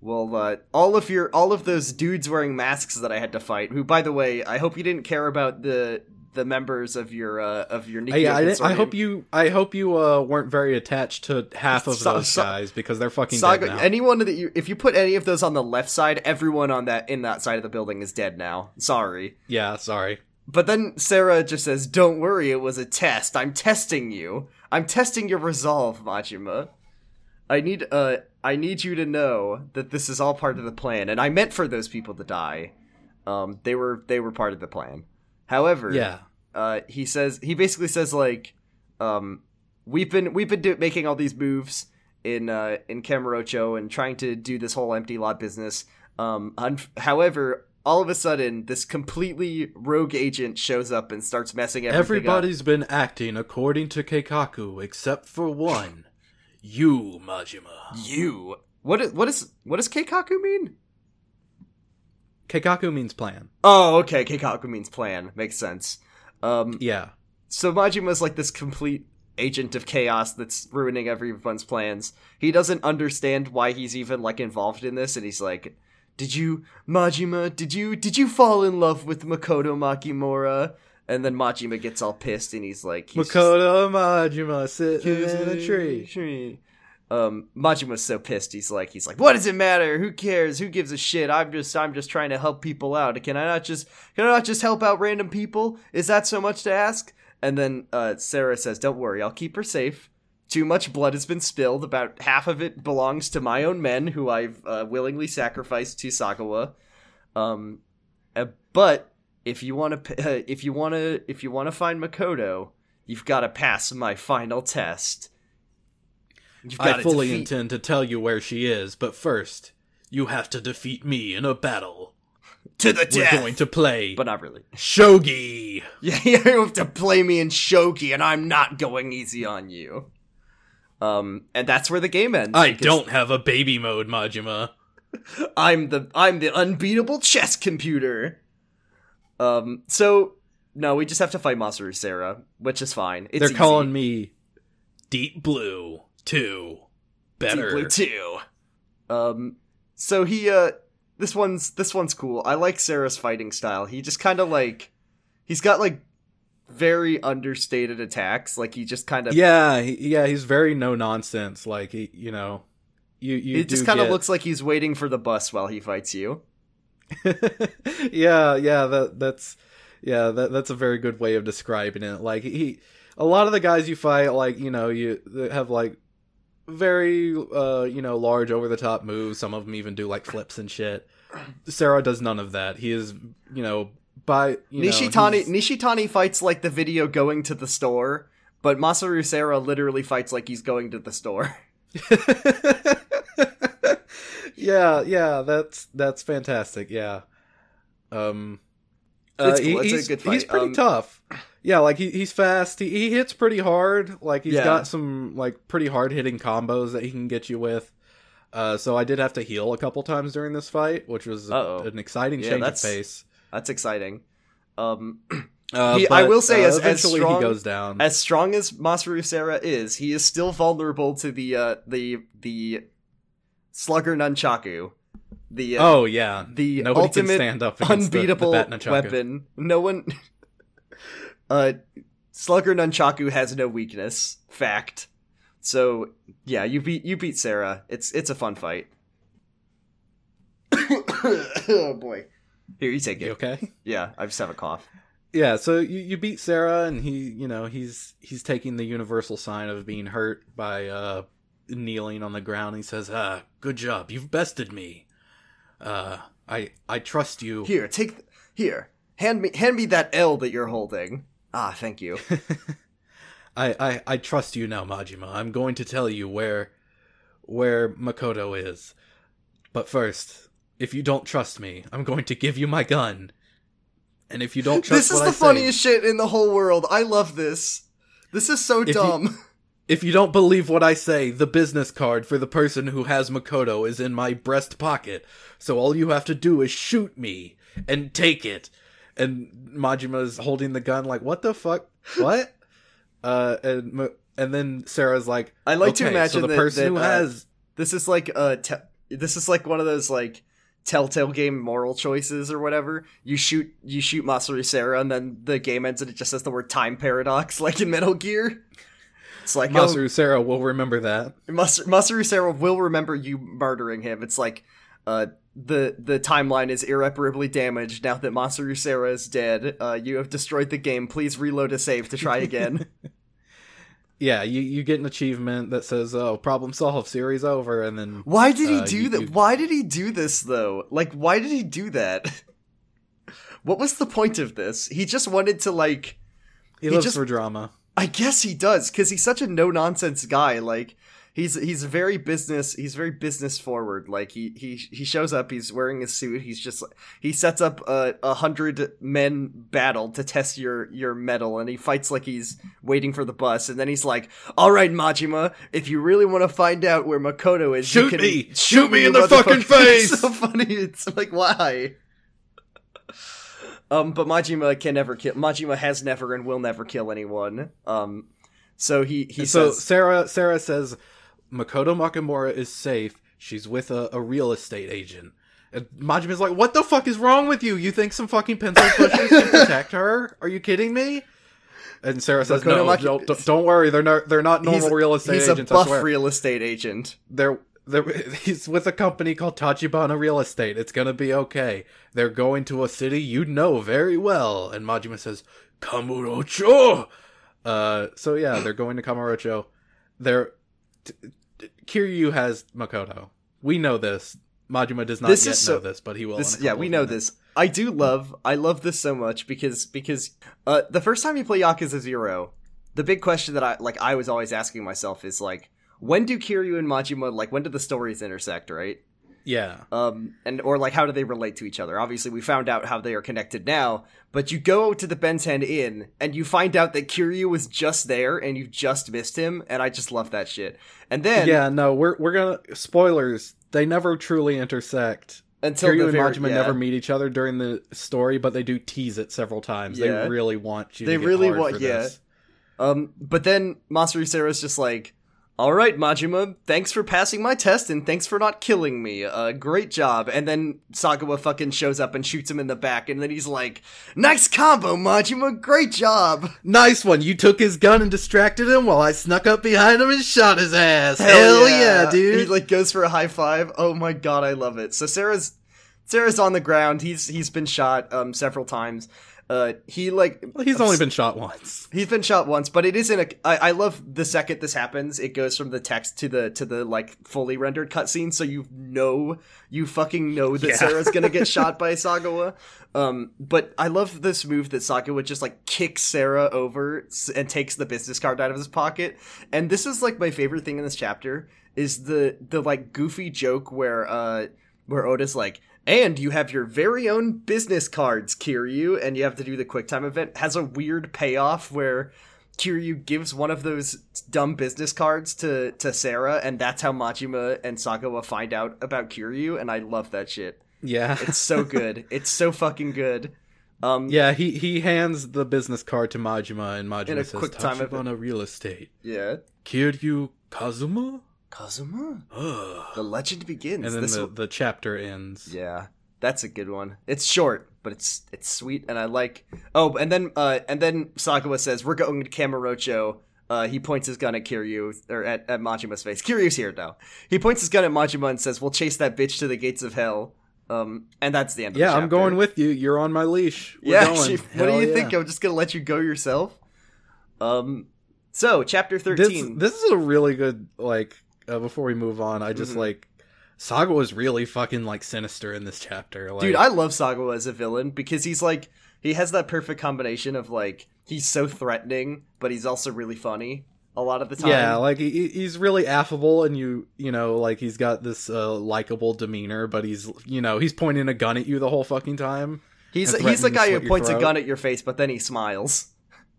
Well, uh, all of your, all of those dudes wearing masks that I had to fight. Who, by the way, I hope you didn't care about the the members of your uh, of your. Nikkyo yeah, I, I hope you I hope you uh, weren't very attached to half of those guys because they're fucking Saga, dead now. anyone that you, if you put any of those on the left side, everyone on that in that side of the building is dead now. Sorry. yeah, sorry. But then Sera just says, "Don't worry, it was a test. I'm testing you. I'm testing your resolve, Majima. I need uh I need you to know that this is all part of the plan, and I meant for those people to die. Um, they were they were part of the plan. However, Yeah. Uh, he says he basically says like, um, we've been we've been do- making all these moves in uh, in Kamurocho and trying to do this whole empty lot business. Um, un- however, all of a sudden, this completely rogue agent shows up and starts messing everything up. Everybody's been acting according to Keikaku except for one. You, Majima. You. What is what is what does Keikaku mean? Keikaku means plan. Oh, okay. Keikaku means plan. Makes sense. Um, Yeah. so Majima's like this complete agent of chaos that's ruining everyone's plans. He doesn't understand why he's even like involved in this, and he's like, "Did you, Majima? Did you did you fall in love with Makoto Makimura?" And then Majima gets all pissed, and he's like, he's just- Makoto Majima sitting in a tree. tree. Um, Majima's so pissed. He's like, he's like, what does it matter? Who cares? Who gives a shit? I'm just, I'm just trying to help people out. Can I not just, can I not just help out random people? Is that so much to ask? And then uh, Sera says, "Don't worry, I'll keep her safe. Too much blood has been spilled. About half of it belongs to my own men, who I've uh, willingly sacrificed to Sagawa. Um, uh, but if you want to, *laughs* if you want to, if you want to find Makoto, you've got to pass my final test. You've I gotta fully defeat- intend to tell you where she is, but first, you have to defeat me in a battle. to the death We're death. going to play but not really. Shogi. *laughs* Yeah, you have to play me in Shogi, and I'm not going easy on you. Um, and that's where the game ends. I because don't have a baby mode, Majima. *laughs* I'm the I'm the unbeatable chess computer. Um, so no, we just have to fight Masaru Sera, which is fine. It's They're easy. calling me Deep Blue 2. Deep Better. Blue too. Um, so he uh, this one's this one's cool. I like Sera's fighting style. He just kind of like he's got like very understated attacks. Like he just kind of Yeah, he, yeah, he's very no nonsense. Like he, you know, you you It just kind of get- looks like he's waiting for the bus while he fights you. *laughs* yeah, yeah, that that's yeah, that that's a very good way of describing it. Like he a lot of the guys you fight like, you know, you have like very uh, you know, large over the top moves. Some of them even do like flips and shit. Sera does none of that. He is, you know, by you Nishitani he's- Nishitani fights like the video going to the store, but Masaru Sera literally fights like he's going to the store. *laughs* yeah, yeah, that's that's fantastic. Yeah, um, uh, It's cool. he- he's, he's pretty Um, tough. Yeah, like he, he's fast. He, he hits pretty hard. Like he's Yeah. got some like pretty hard hitting combos that he can get you with. Uh, so I did have to heal a couple times during this fight, which was Uh-oh. an exciting Yeah, change of pace. That's exciting. Um, *clears throat* Uh, He- I will say, uh, as- as strong- he goes down. as strong as Masaru Sera is, he is still vulnerable to the uh, the the slugger nunchaku, the uh, oh yeah, the nobody ultimate can stand up the- unbeatable the, Bat weapon. No one. Uh, Slugger Nunchaku has no weakness. Fact. So yeah, you beat you beat Sera. It's it's a fun fight. *coughs* oh boy. Here you take You it. okay? Yeah, I just have a cough. yeah so you, you beat sera and he you know he's he's taking the universal sign of being hurt by uh kneeling on the ground he says ah good job you've bested me uh i i trust you Here, take th- here. Hand me hand me that L that you're holding. Ah, thank you. *laughs* I, I i trust you now majima i'm going to tell you where where makoto is but first if you don't trust me i'm going to give you my gun and if you don't trust this is the I say- funniest shit in the whole world. I love this. This is so you- dumb. *laughs* If you don't believe what I say, the business card for the person who has Makoto is in my breast pocket. So all you have to do is shoot me and take it. And Majima's holding the gun like, "What the fuck? What?" *laughs* uh and and then Sera's like, I like to imagine so the that- person that, who uh, has This is like uh te- this is like one of those like telltale game moral choices or whatever. You shoot you shoot Masaru Sera and then the game ends and it just says the word time paradox *laughs* like in Metal Gear. It's like oh, Masaru Sera will remember that. Mas- Masaru Sera will remember you murdering him. It's like uh the the timeline is irreparably damaged now that Masaru Sera is dead. Uh you have destroyed the game. Please reload a save to try *laughs* again. Yeah, you you get an achievement that says, "Oh, problem solved, series over," and then Why did he Uh, do that? you- Why did he do this though? Like, why did he do that? *laughs* what was the point of this? He just wanted to like. he, he lives just- for drama. I guess he does because he's such a no nonsense guy. Like, he's he's very business. He's very business forward. Like he he he shows up. He's wearing a suit. He's just he sets up a, a hundred men battle to test your your metal, and he fights like he's waiting for the bus. And then he's like, "All right, Majima, if you really want to find out where Makoto is, you Shoot can me! Shoot me in the fucking *laughs* face! It's so funny. It's like why. Um, but Majima can never kill. Majima has never and will never kill anyone. Um, so he he so says, Sera Sera says Makoto Makimura is safe. She's with a, a real estate agent. And Majima's like, "What the fuck is wrong with you? You think some fucking pencil pushers can protect her? Are you kidding me?" And Sera says, Makoto "No, Maki- don't, don't- worry. They're not. They're not normal he's, real estate he's agents. a I buff swear. real estate agent. they're, they're *laughs* he's with a company called Tachibana Real Estate. It's gonna be okay. They're going to a city you know very well." And Majima says, "Kamurocho, Uh, so yeah, they're going to Kamurocho. They're Kiryu has Makoto. We know this. Majima does not This yet so- know this, but he will. This, yeah, we know minutes. this. I do love. I love this so much because because uh, the first time you play Yakuza Zero, the big question that I like I was always asking myself is like, when do Kiryu and Majima like when do the stories intersect, right? Yeah, um and or like how do they relate to each other obviously we found out how they are connected now but you go to the benten inn and you find out that kiryu was just there and you just missed him and i just love that shit and then yeah. No, we're we're gonna spoilers. They never truly intersect. until Kiryu the and very, Majima yeah, never meet each other during the story, but they do tease it several times. Yeah. They really want you. They to get really want- yeah. um but then masaru Sera's just like all right majima thanks for passing my test and thanks for not killing me uh great job and then sagawa fucking shows up and shoots him in the back and then he's like nice combo majima great job Nice one. You took his gun and distracted him while I snuck up behind him and shot his ass. Hell, yeah. dude. He like goes for a high five. Oh my god, I love it. So Sera's Sera's on the ground. He's he's been shot um several times. Uh he like He's only been shot once. he's been shot once, but it isn't a I, I love the second this happens, it goes from the text to the to the like fully rendered cutscene, so you know you fucking know that Yeah. Sera's gonna get shot by *laughs* Sagawa. Um but I love this move that Sagawa just like kicks Sera over and takes the business card out of his pocket. And this is like my favorite thing in this chapter is the the like goofy joke where uh where Oda's like, and you have your very own business cards, Kiryu, and you have to do the QuickTime event, has a weird payoff where Kiryu gives one of those dumb business cards to, to Sera, and that's how Majima and Sagawa find out about Kiryu, and I love that shit. Yeah. It's so *laughs* good. it's so fucking good. Um, yeah, he, he hands the business card to Majima, and Majima In a says, quick time of- Tachibana Real Estate. yeah. Kiryu Kazuma? Kazuma. The legend begins. and then This the, the chapter ends. Yeah, that's a good one. It's short, but it's it's sweet, and I like. Oh, and then uh, and then Sagawa says, "We're going to Kamurocho." Uh, he points his gun at Kiryu or at, at Majima's face. Kiryu's here now. He points his gun at Majima and says, "We'll chase that bitch to the gates of hell." Um, and that's the end. of Yeah, the I'm going with you. You're on my leash. We're yeah, *laughs* she- what do you yeah. think? I'm just gonna let you go yourself. Um, so chapter This, thirteen. this is a really good, like, uh, before we move on, I just, Mhm. like, Saga was really fucking, like, sinister in this chapter. Like, Dude, I love Saga as a villain because he's like he has that perfect combination of like he's so threatening, but he's also really funny a lot of the time. Yeah, like he, he's really affable, and you you know like he's got this uh, likable demeanor, but he's you know he's pointing a gun at you the whole fucking time. he's he's the guy who points a gun at your face, but then he smiles.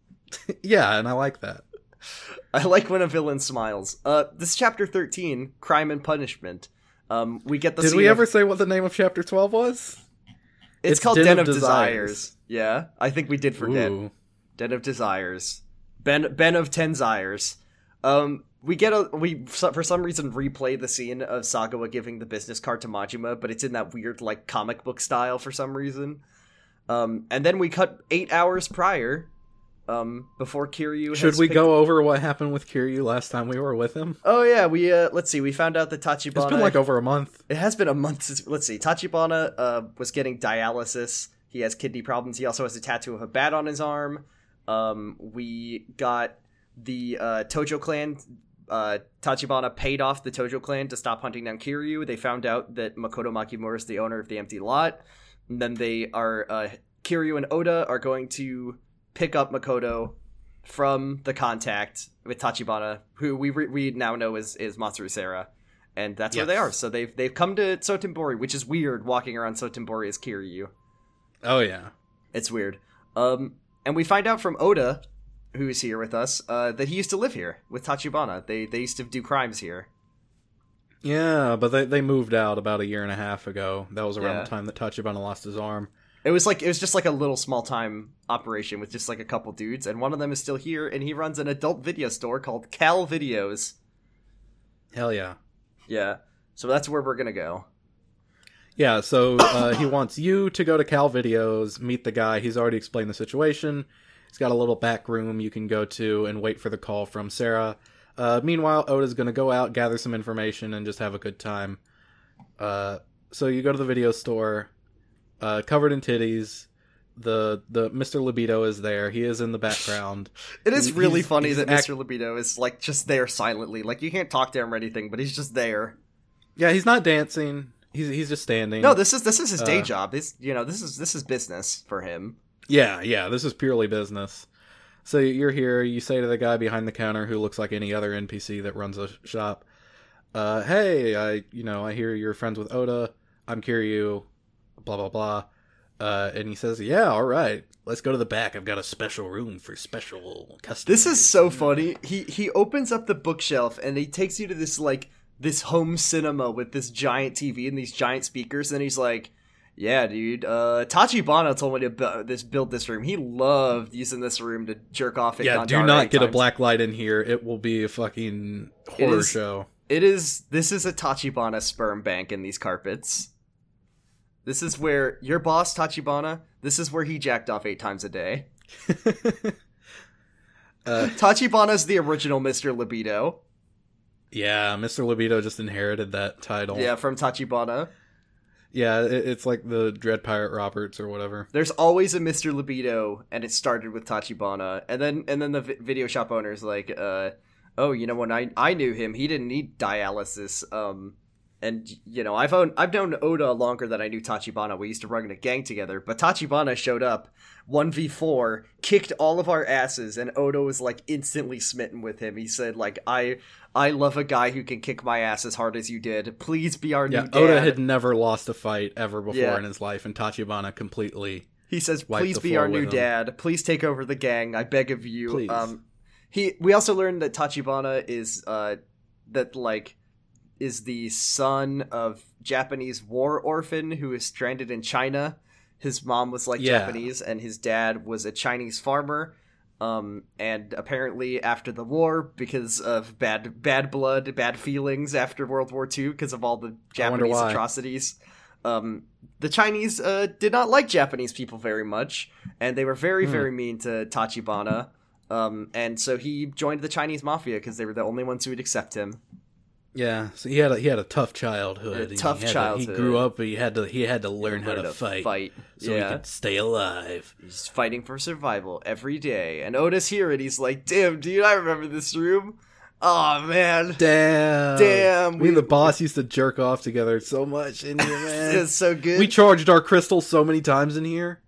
*laughs* yeah, and I like that. *laughs* I like when a villain smiles. Uh, this is chapter thirteen, crime and punishment. Um, we get the. Did scene we of- ever say what the name of chapter twelve was? It's, It's called Den Den, of of, Desires. Desires. Yeah, I think we did forget. Ooh. Den of Desires. Ben Ben of Ten Desires. Um, we get a we for some reason replay the scene of Sagawa giving the business card to Majima, but it's in that weird like comic book style for some reason. Um, and then we cut eight hours prior, um, before Kiryu. Should we picked- go over what happened with Kiryu last time we were with him? Oh yeah, we uh, let's see. We found out that Tachibana. It's been like over a month. It has been a month since. Let's see. Tachibana uh, was getting dialysis. He has kidney problems. He also has a tattoo of a bat on his arm. Um, we got the uh, Tojo clan. Uh, Tachibana paid off the Tojo clan to stop hunting down Kiryu. They found out that Makoto Makimura is the owner of the empty lot. And then they are uh, Kiryu and Oda are going to pick up Makoto from the contact with Tachibana, who we re- we now know is is Masaru Sera and that's where they are. So they've they've come to Sotenbori, which is weird. Walking around Sotenbori as Kiryu, Oh yeah. it's weird. Um, and we find out from Oda, who's here with us, uh, that he used to live here with Tachibana. They they used to do crimes here. Yeah, but they, they moved out about a year and a half ago. That was around Yeah. the time that Tachibana lost his arm. It was like it was just like a little small time operation with just like a couple dudes, and one of them is still here, and he runs an adult video store called Cal Videos. Hell yeah. Yeah, so that's where we're gonna go. Yeah, so uh, he wants you to go to Cal Videos, meet the guy. He's already explained the situation. He's got a little back room you can go to and wait for the call from Sarah. Uh, meanwhile, Oda's going to go out, gather some information, and just have a good time. Uh, so you go to the video store, uh, covered in titties. the the Mr. Libido is there. He is in the background. *laughs* It is really he's- funny he's that act- Mr. Libido is like just there silently. Like you can't talk to him or anything, but he's just there. Yeah, he's not dancing. He's he's just standing. No, this is this is his day Uh, job. This you know this is this is business for him. Yeah, yeah, this is purely business. So you're here, you say to the guy behind the counter who looks like any other NPC that runs a shop, uh, hey, I you know, I hear you're friends with Oda. I'm Kiryu, blah blah blah. Uh, and he says, "Yeah, all right. Let's go to the back. I've got a special room for special customers." This is so funny. He he opens up the bookshelf and he takes you to this like this home cinema with this giant TV and these giant speakers. And he's like, "Yeah, dude. Uh, Tachibana told me to bu- this build this room. He loved using this room to jerk off at. Yeah, do not get a black light in here. It will be a fucking horror is- show. It is. This is a Tachibana sperm bank in these carpets. This is where your boss Tachibana. This is where he jacked off eight times a day. *laughs* uh, Tachibana's the original Mr. Libido. yeah, Mr. Libido just inherited that title. Yeah, from Tachibana. yeah, it, it's like the Dread Pirate Roberts or whatever. There's always a Mr. Libido, and it started with Tachibana, and then and then the vi- video shop owner's like, uh, oh, you know, when I I knew him, he didn't need dialysis. Um, and you know, I've owned I've known Oda longer than I knew Tachibana. We used to run in a gang together, but Tachibana showed up one v four, kicked all of our asses, and Oda was like instantly smitten with him. He said like, I I love a guy who can kick my ass as hard as you did. Please be our Yeah, new dad. Oda had never lost a fight ever before Yeah. in his life, and Tachibana completely. He says, "Please be our new him." dad. Please take over the gang. I beg of you." Please. Um, he. We also learned that Tachibana is uh, that like is the son of Japanese war orphan who is stranded in China. His mom was like Yeah. Japanese, and his dad was a Chinese farmer. Um, and apparently after the war, because of bad bad blood, bad feelings after World War II, because of all the Japanese atrocities, um, the Chinese uh, did not like Japanese people very much, and they were very, Hmm. very mean to Tachibana. Um, and so he joined the Chinese mafia because they were the only ones who would accept him. Yeah, so he had a, he had a tough childhood. A and he tough had to- childhood. he grew up. He had to he had to learn how Learned to fight, Fight. so yeah. he could stay alive. He's fighting for survival every day. And Oda's here, and he's like, "Damn, dude, I remember this room. Oh man, Damn, Damn, we- and the boss used to jerk off together so much in here, *laughs* man. it's so good." we charged our crystals so many times in here.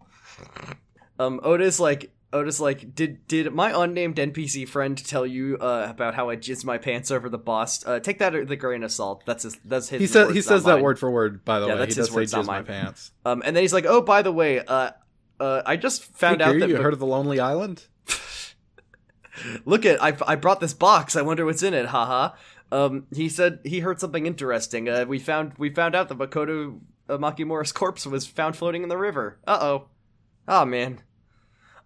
um, Oda's like. Oda's like did did my unnamed NPC friend tell you uh, about how I jizzed my pants over the boss? Uh, take that a grain of salt. That's his. That's his. He says he says that mine. word for word. By the Yeah, way, that's he his does say words, not jizz my pants. Um, and then he's like, "Oh, by the way, uh, uh, I just found hey, out that you Mc- heard of the Lonely Island? *laughs* look at I I brought this box. I wonder what's in it. Haha." Um, he said he heard something interesting. Uh, we found we found out that Makoto uh, Makimura's corpse was found floating in the river. Uh oh. Oh man.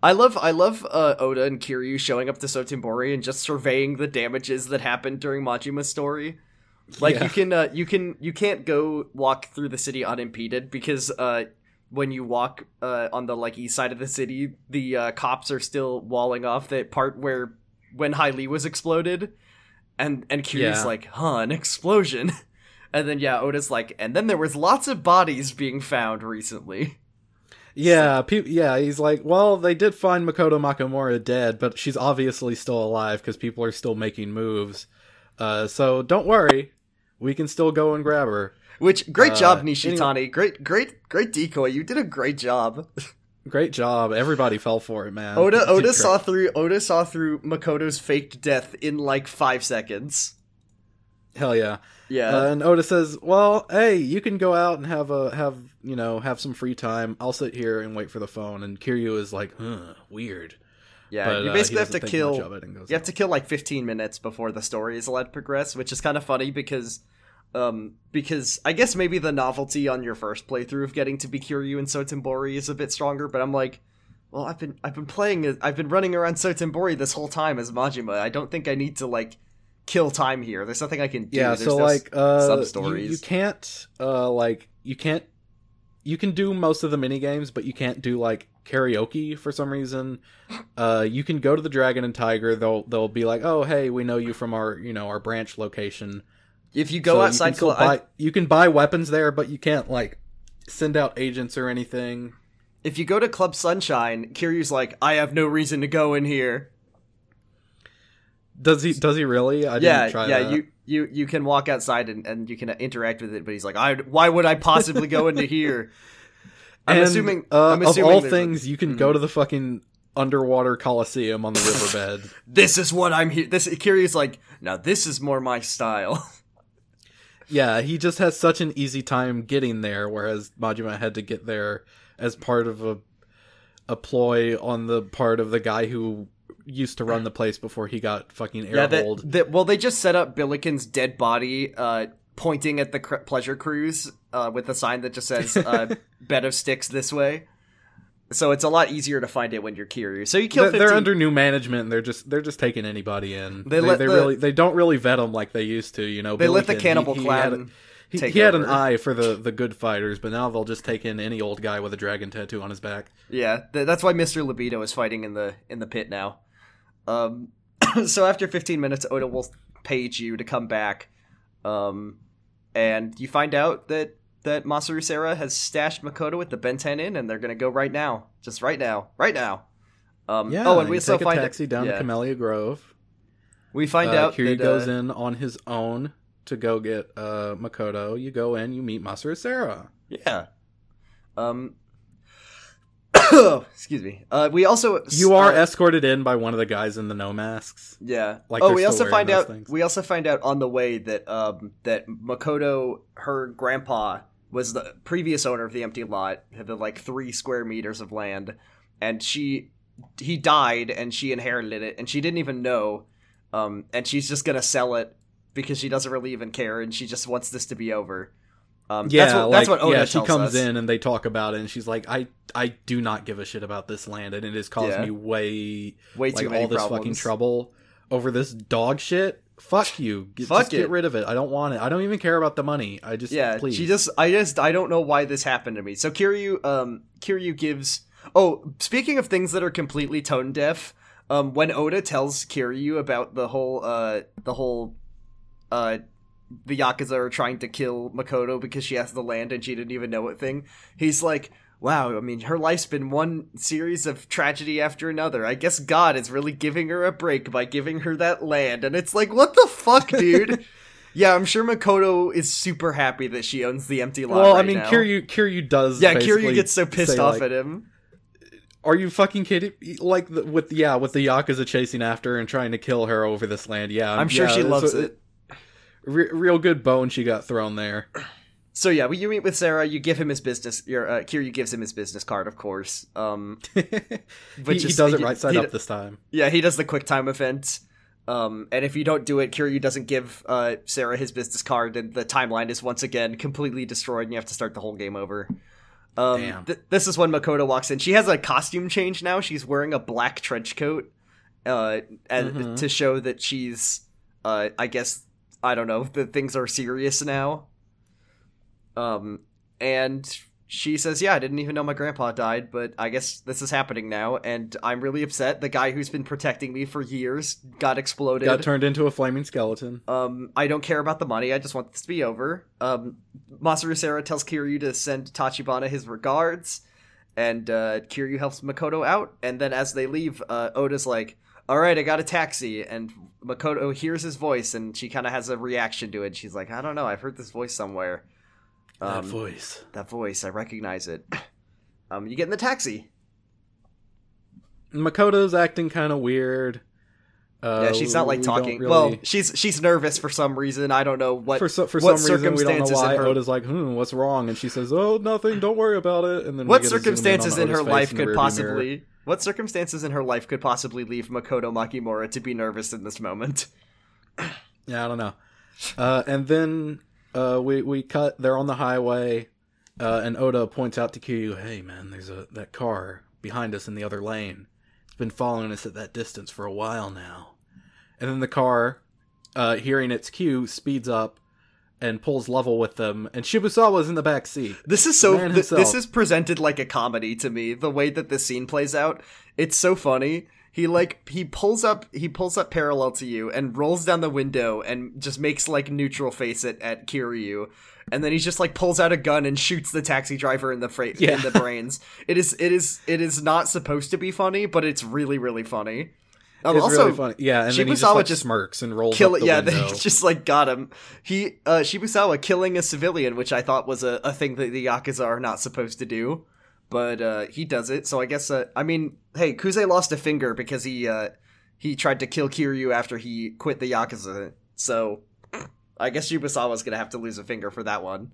I love I love uh, Oda and Kiryu showing up to Sotenbori and just surveying the damages that happened during Majima's story. Like Yeah. you can uh, you can you can't go walk through the city unimpeded because uh, when you walk uh, on the like east side of the city, the uh, cops are still walling off that part where when Hylie was exploded, and and Kiryu's Yeah. like, huh, an explosion, *laughs* and then yeah, Oda's like, and then there was lots of bodies being found recently. Yeah, pe- yeah. He's like, well, they did find Makoto Makimura dead, but she's obviously still alive because people are still making moves. Uh, so don't worry, we can still go and grab her. Which great Uh, job, Nishitani. Great, great, great decoy. You did a great job. *laughs* Great job. Everybody fell for it, man. Oda *laughs* Oda saw through Oda saw through Makoto's faked death in like five seconds. Hell yeah. Yeah. Uh, and Oda says, "Well, hey, you can go out and have a have you know have some free time. I'll sit here and wait for the phone." And Kiryu is like, "Huh, weird." yeah. But, you uh, basically he have to kill. much of it and goes You have to kill like 15 minutes before the story is allowed to progress, which is kind of funny because, um, because I guess maybe the novelty on your first playthrough of getting to be Kiryu and Sotenbori is a bit stronger. But I'm like, well, I've been I've been playing I've been running around Sotenbori this whole time as Majima. I don't think I need to like kill time here. There's nothing I can do. yeah There's so no like uh sub you- stories. You, can't uh like you can't you can do most of the mini games but you can't do like karaoke for some reason. Uh you can go to the dragon and tiger. They'll they'll be like oh hey we know you from our you know our branch location. If you go So outside, you can, Col- I- buy, you can buy weapons there but you can't like send out agents or anything. If you go to Club Sunshine, Kiryu's like, I have no reason to go in here. Does he? Does he really? I yeah, didn't try yeah. that. You you you can walk outside and, and you can interact with it, but he's like, I why would I possibly go into here? *laughs* I'm And, assuming. uh, I'm assuming of all things, you can go to the fucking underwater coliseum on the riverbed. *laughs* this is what I'm here. This Kiryu's like, now this is more my style. *laughs* yeah, he just has such an easy time getting there, whereas Majima had to get there as part of a a ploy on the part of the guy who used to run the place before he got fucking yeah, that, that, well, they just set up Billiken's dead body, uh, pointing at the cr- pleasure cruise, uh, with a sign that just says, uh, *laughs* "Bed of Styx this way." So it's a lot easier to find it when you're Kiryu. So you kill. They're, they're under new management. And they're just they're just taking anybody in. They They, they the- really they don't really vet them like they used to. You know, They let the cannibal he, he clan had a- he, he had an eye for the the good fighters, but now they'll just take in any old guy with a dragon tattoo on his back. Yeah, th- that's why Mr. Libido is fighting in the in the pit now. Um, *coughs* so after 15 minutes, Oda will page you to come back, um, and you find out that that Masaru Sera has stashed Makoto at the Benten Inn, and they're gonna go right now, just right now, right now. Um, Yeah. oh, and we you also take find a taxi down yeah, to Camellia Grove. we find uh, out Kiryu that, goes uh, in on his own to go get uh, Makoto. You go in, you meet Masaru Sera. Yeah. Um. *coughs* excuse me. Uh, we also You are uh, escorted in by one of the guys in the no masks. Yeah. Like oh, we also find out things. we also find out on the way that um that Makoto, her grandpa, was the previous owner of the empty lot, had the like three square meters of land, and she he died and she inherited it and she didn't even know, um, and she's just gonna sell it because she doesn't really even care and she just wants this to be over. Um, Yeah, that's what, like, that's what Oda yeah, she comes us. in and they talk about it, and she's like, "I, I do not give a shit about this land, and it has caused Yeah. me way, Way like too all this problems. fucking trouble over this dog shit. Fuck you, Get, Fuck just get rid of it. I don't want it. I don't even care about the money. I just, Yeah, please. she just I just I don't know why this happened to me. So Kiryu um Kiryu gives Oh, speaking of things that are completely tone deaf, um when Oda tells Kiryu about the whole uh the whole uh the Yakuza are trying to kill Makoto because she has the land and she didn't even know it thing, he's like Wow, I mean, her life's been one series of tragedy after another. I guess God is really giving her a break by giving her that land. And it's like, what the fuck, *laughs* dude? Yeah, I'm sure Makoto is super happy that she owns the empty lot. well, I mean, now. Kiryu, Kiryu does. Yeah, Kiryu gets so pissed say, off like, at him. Are you fucking kidding? Like the, with yeah, with the yakuza chasing after and trying to kill her over this land. Yeah, I'm sure yeah, she loves a- it. Re- real good bone she got thrown there. So yeah, when you meet with Sera, you give him his business. Your uh, Kiryu gives him his business card, of course. Um, *laughs* he, Which he is- does it right side he- up this time. yeah, he does the quick time event. Um, and if you don't do it, Kiryu doesn't give uh, Sera his business card, and the timeline is once again completely destroyed, and you have to start the whole game over. Um, th- this is when Makoto walks in. She has a costume change now. She's wearing a black trench coat, uh, and Mhm. to show that she's, uh, I guess, I don't know, *laughs* that things are serious now. Um, and she says, "Yeah, I didn't even know my grandpa died, but I guess this is happening now, and I'm really upset. The guy who's been protecting me for years got exploded. Got turned into a flaming skeleton. Um, I don't care about the money. I just want this to be over. Um, Masaru Sera tells Kiryu to send Tachibana his regards, and uh, Kiryu helps Makoto out. And then as they leave, uh, Oda's like, "All right, I got a taxi." And Makoto hears his voice, and she kind of has a reaction to it. She's like, "I don't know. I've heard this voice somewhere." that Um, voice. that voice, I recognize it. *coughs* Um, you get in the taxi. Makoto's acting kind of weird. Uh, yeah, she's not like we talking. really- Well, she's she's nervous for some reason. I don't know what. for so, for what some reason we don't know why. her- Oda's like, "Hmm, what's wrong?" And she says, "Oh, nothing. Don't worry about it." And then what get a zoom circumstances on in her life in could possibly mirror. what circumstances in her life could possibly leave Makoto Makimura to be nervous in this moment? *clears throat* Yeah, I don't know. Uh, and then uh, we we cut. They're on the highway, uh, and Oda points out to Kiryu, "Hey, man, there's a that car behind us in the other lane. It's been following us at that distance for a while now." And then the car, uh, hearing its cue, speeds up and pulls level with them. And Shibusawa's in the back seat. This is so. Th- this is presented like a comedy to me. The way that this scene plays out, it's so funny. he like he pulls up he pulls up parallel to you and rolls down the window and just makes like neutral face at, at Kiryu and then he just like pulls out a gun and shoots the taxi driver in the fra- Yeah. in the *laughs* brains. It is it is it is not supposed to be funny, but it's really really funny. Um, also, really funny. Yeah, and then he just, Shibusawa like, just smirks and rolls kill up the Yeah, *laughs* window. they just like got him. He uh Shibusawa killing a civilian, which I thought was a, a thing that the Yakuza are not supposed to do. But uh he does it, so I guess uh, I mean, hey, Kuze lost a finger because he uh he tried to kill Kiryu after he quit the Yakuza. So I guess Shibusawa's gonna have to lose a finger for that one.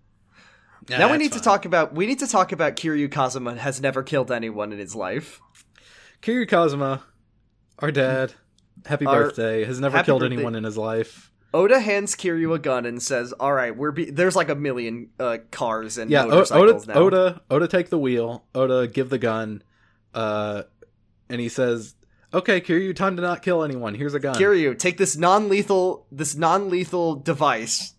Yeah, now we need to talk about we need to talk about Kiryu Kazuma has never killed anyone in his life. Kiryu Kazuma, our dad, happy Our- birthday, has never killed birthday. anyone in his life. Oda hands Kiryu a gun and says, "All right, we're be- there's like a million uh, cars and Yeah, motorcycles Oda, now." Oda, Oda, take the wheel. Oda, give the gun. Uh, and he says, "Okay, Kiryu, time to not kill anyone. Here's a gun." Kiryu, take this non-lethal this non-lethal device.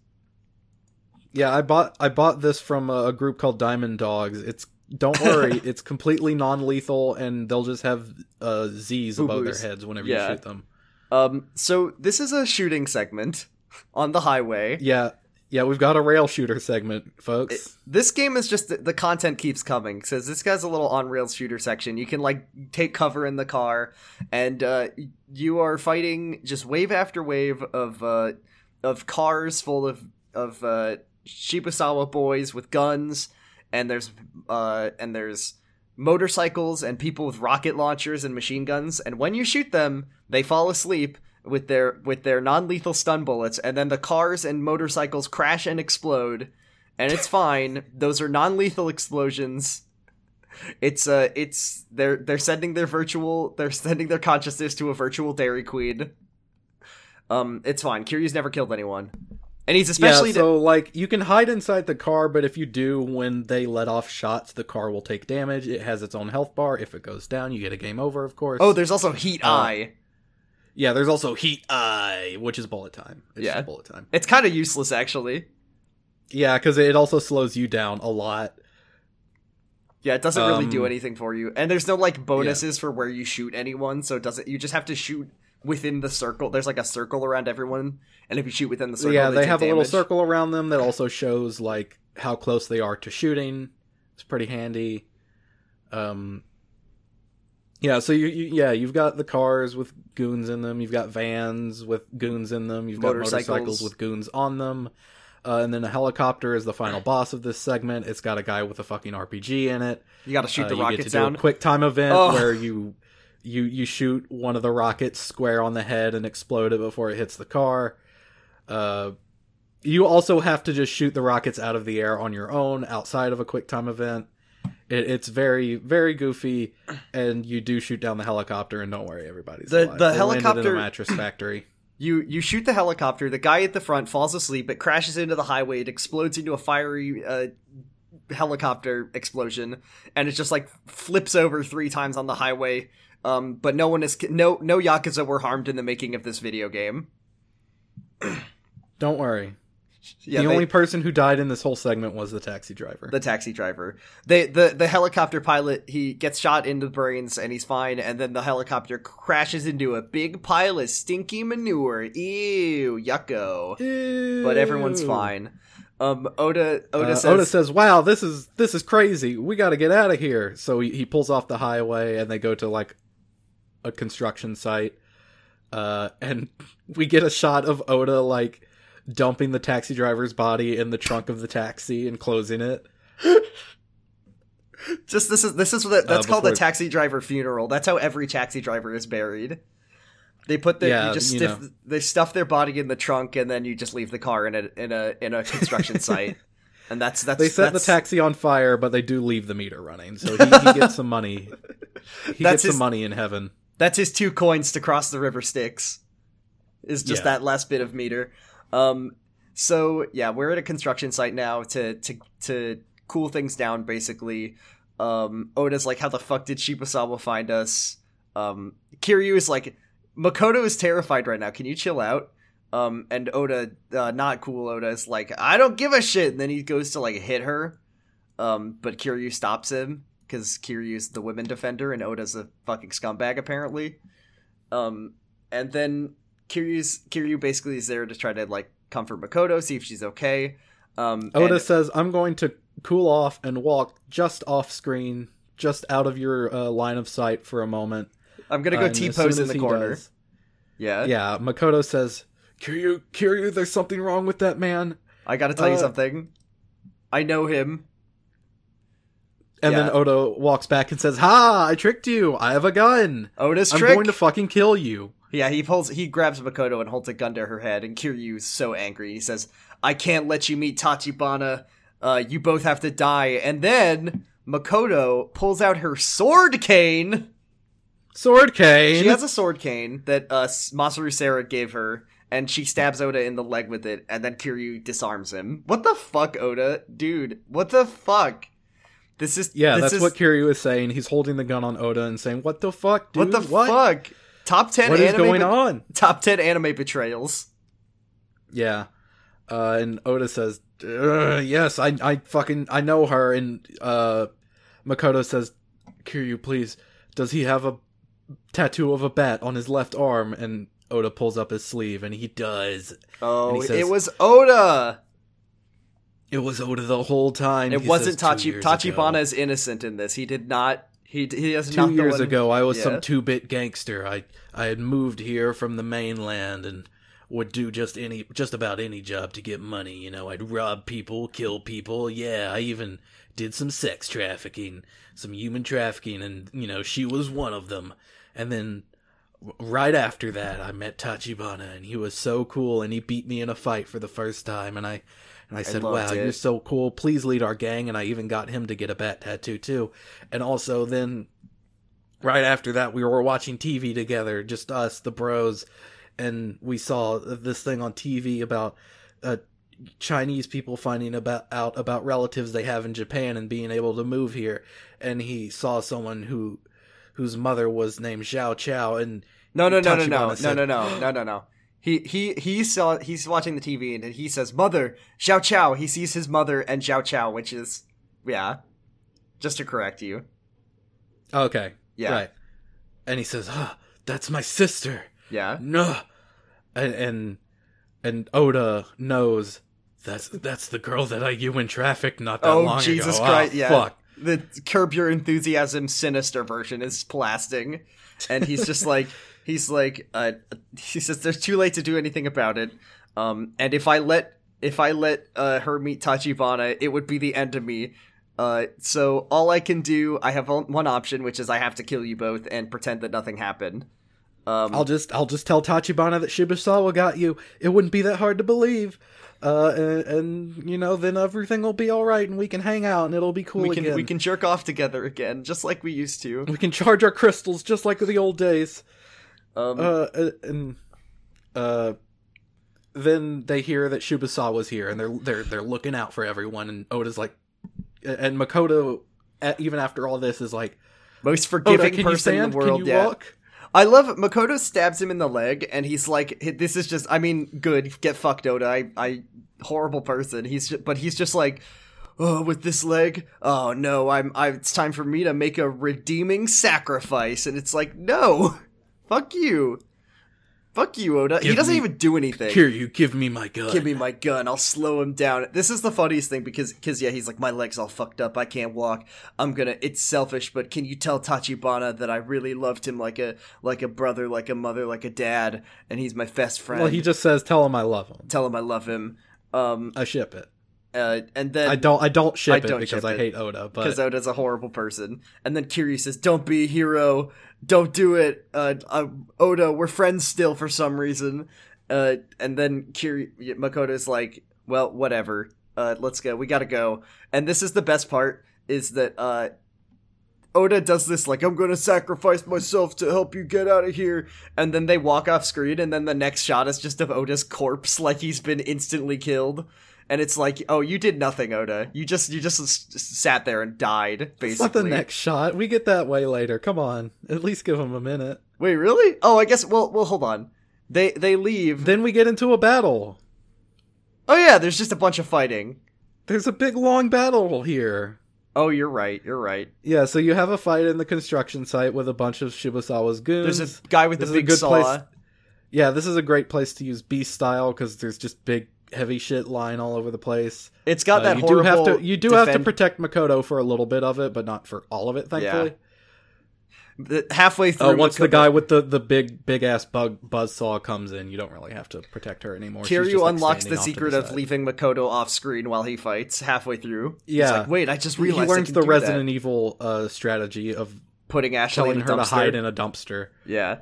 Yeah, I bought I bought this from a, a group called Diamond Dogs. It's don't worry, *laughs* it's completely non-lethal, and they'll just have uh, Z's above their heads whenever Yeah. you shoot them. Um, so this is a shooting segment *laughs* on the highway. Yeah, yeah, we've got a rail shooter segment, folks. This game is just the content keeps coming. Says this guy's a little on rails shooter section. You can like take cover in the car, and uh, you are fighting just wave after wave of uh, of cars full of of uh, Shibusawa boys with guns, and there's uh, and there's motorcycles and people with rocket launchers and machine guns. And when you shoot them, they fall asleep with their with their non-lethal stun bullets, and then the cars and motorcycles crash and explode and it's *laughs* fine. Those are non-lethal explosions. It's uh it's they're they're sending their virtual they're sending their consciousness to a virtual Dairy Queen. Um, it's fine. Kiryu's never killed anyone, and he's especially yeah, so like you can hide inside the car, but if you do, when they let off shots, the car will take damage. It has its own health bar. If it goes down, you get a game over. Of course. oh, there's also Heat Uh, Eye. yeah. There's also heat eye, which is bullet time. It's Yeah. just bullet time. It's kind of useless actually. Yeah, because it also slows you down a lot. Yeah, it doesn't really do Um, anything for you, and there's no like bonuses for where you shoot anyone. So it doesn't. You just have to shoot within the circle. There's like a circle around everyone, and if you shoot within the circle, yeah, they, they have a little circle around them that also shows like how close they are to shooting. It's pretty handy. Um, yeah, so you, you yeah you've got the cars with goons in them. You've got vans with goons in them. You've got Motorcycles. motorcycles with goons on them. Uh, and then a helicopter is the final *clears throat* boss of this segment. It's got a guy with a fucking RPG in it. You got to shoot Uh, the you get rockets to do down. a quick time event Oh. where you you you shoot one of the rockets square on the head and explode it before it hits the car. Uh, you also have to just shoot the rockets out of the air on your own outside of a quick time event. It, it's very very goofy, and you do shoot down the helicopter, and don't worry, everybody's The- alive. the They landed in helicopter- a mattress *clears throat* factory. You you shoot the helicopter. The guy at the front falls asleep. It crashes into the highway. It explodes into a fiery uh, helicopter explosion, and it just like flips over three times on the highway. Um, but no one is no no yakuza were harmed in the making of this video game. Don't worry. Yeah, the they- only person who died in this whole segment was the taxi driver. the taxi driver. They the the helicopter pilot he gets shot in the brains and he's fine, and then the helicopter crashes into a big pile of stinky manure. Ew, yucko. Ew. But everyone's fine. Um, Oda Oda Uh, says Oda says, "Wow, this is this is crazy. We got to get out of here." So he, he pulls off the highway, and they go to like a construction site. Uh, and *laughs* we get a shot of Oda like dumping the taxi driver's body in the trunk of the taxi and closing it. *laughs* Just this is this is what that's called a taxi driver funeral. That's how every taxi driver is buried. They put their Yeah, you just you know. they stuff their body in the trunk and then you just leave the car in a in a in a construction *laughs* site. And that's that's They set that's, the taxi on fire, but they do leave the meter running, so he, he gets some money. He That's gets his- some money in heaven. That's his two coins to cross the river Styx. Is just Yeah. that last bit of meter. Um so yeah, we're at a construction site now to to to cool things down basically. Um Oda's like how the fuck did Shibusawa find us? Um Kiryu is like Makoto is terrified right now. Can you chill out? Um and Oda uh, not cool Oda is like I don't give a shit and then he goes to like hit her. Um but Kiryu stops him cuz Kiryu's the women defender and Oda's a fucking scumbag apparently. Um, and then Kiryu's Kiryu basically is there to try to like comfort Makoto, see if she's okay. Um, Oda and- says, "I'm going to cool off and walk just off screen, just out of your uh, line of sight for a moment." I'm gonna go T pose in the he corner. does- Yeah, yeah, Makoto says, "Kiryu, Kiryu, there's something wrong with that man." I gotta tell you Uh, something. I know him. And Yeah. then Oda walks back and says, "Ha! I tricked you. I have a gun. Oda's I'm trick. going to fucking kill you." Yeah, he pulls, he grabs Makoto and holds a gun to her head, and Kiryu's so angry. He says, "I can't let you meet Tachibana. Uh, you both have to die." And then Makoto pulls out her sword cane. Sword cane. She has a sword cane that uh, Masaru Sera gave her, and she stabs Oda in the leg with it, and then Kiryu disarms him. What the fuck, Oda, dude? What the fuck? This is yeah, this that's is, what Kiryu is saying. He's holding the gun on Oda and saying, "What the fuck, dude? What the fuck? Top ten What is anime going be- on?" Top ten anime betrayals. Yeah. Uh, and Oda says, "Yes, I, I fucking, I know her." And uh, Makoto says, "Kiryu, please, does he have a tattoo of a bat on his left arm?" And Oda pulls up his sleeve, and he does. Oh, And he says- it was Oda. It was Oda the whole time. It He wasn't Tachi. "Two Tachibana ago- is innocent in this. He did not. He he has Two years ago, I was Yeah. some two-bit gangster. I I had moved here from the mainland and would do just any, just about any job to get money. You know, I'd rob people, kill people. Yeah, I even did some sex trafficking, some human trafficking, and you know, she was one of them. And then right after that, I met Tachibana, and he was so cool, and he beat me in a fight for the first time, and I. And I said, loved "Wow, it. you're so cool. Please lead our gang." And I even got him to get a bat tattoo too. And also, then right after that we were watching TV together, just us, the bros, and we saw this thing on TV about uh, Chinese people finding about out about relatives they have in Japan and being able to move here. And he saw someone who whose mother was named Xiao Chao, and No, no, no, no, Tachibana no, no, no, no, no, no, no. He he he saw he's watching the TV and he says mother Xiao Chao. He sees his mother and Xiao Chao, which is yeah. Just to correct you, okay, yeah, right, and he says, "Ah, that's my sister." yeah. no and and, and oda knows that's that's the girl that i you in traffic not that Oh long Jesus ago Christ! Ah, yeah, fuck the Curb Your Enthusiasm sinister version is blasting, and he's just like *laughs* he's like uh *laughs* he says there's too late to do anything about it. Um, and if I let if I let uh, her meet Tachibana, it would be the end of me. Uh, so all I can do, I have one option, which is I have to kill you both and pretend that nothing happened. Um, i'll just i'll just tell tachibana that Shibusawa got you it wouldn't be that hard to believe uh and, and you know then everything will be all right and we can hang out and it'll be cool we can again we can jerk off together again, just like we used to. we can charge our crystals just like the old days Um, uh and uh then they hear that Shibusawa's here and they're they're they're looking out for everyone and Oda's like and Makoto even after all this is like most Oda forgiving you person in the world. can you yeah. walk I love Makoto stabs him in the leg, and he's like, "This is just. I mean, good. Get fucked, Oda. I, I, horrible person. He's, ju- but he's just like, oh, with this leg. Oh no, I'm. I, it's time for me to make a redeeming sacrifice, and it's like, no, fuck you, fuck you, Oda. he doesn't me- even do anything. here you give me my gun Give me my gun. I'll slow him down. This is the funniest thing because, because yeah, he's like, my leg's all fucked up. I can't walk. I'm gonna. It's selfish, but can you tell Tachibana that I really loved him like a, like a brother, like a mother, like a dad, and he's my best friend. well he just says tell him I love him tell him I love him. Um, I ship it uh, and then I don't I don't ship I it don't because ship I it. hate Oda because but Oda's a horrible person. And then Kiryu says, "Don't be a hero. Don't do it." Uh, uh, Oda, we're friends still for some reason. Uh, and then Kiryu Makoto's like, "Well, whatever. Uh, let's go. We gotta go." And this is the best part: is that uh, Oda does this like, "I'm gonna sacrifice myself to help you get out of here," and then they walk off screen, and then the next shot is just of Oda's corpse, like he's been instantly killed. And it's like, oh, you did nothing, Oda. You just you just s- sat there and died, basically. it's not the next shot we get that way later come on at least give him a minute Wait, really? Oh, I guess. Well, well, hold on. They they leave. then we get into a battle oh yeah, there's just a bunch of fighting. there's a big long battle here Oh, you're right. You're right. Yeah, so you have a fight in the construction site with a bunch of Shibusawa's goons. There's a guy with This the big saw. place- Yeah, this is a great place to use beast style because there's just big, heavy shit lying all over the place. It's got Uh, that you do have horrible. to you do have to protect Makoto for a little bit of it, but not for all of it, thankfully. the- halfway through. Uh, once the guy with the, the big big ass bug buzz saw comes in, you don't really have to protect her anymore. Kiryu just, unlocks standing the secret of leaving Makoto off screen while he fights halfway through. Yeah. like, wait, I just He realized I learns the Resident that." Evil uh, strategy of putting Ashley telling in her to hide in a dumpster. Yeah.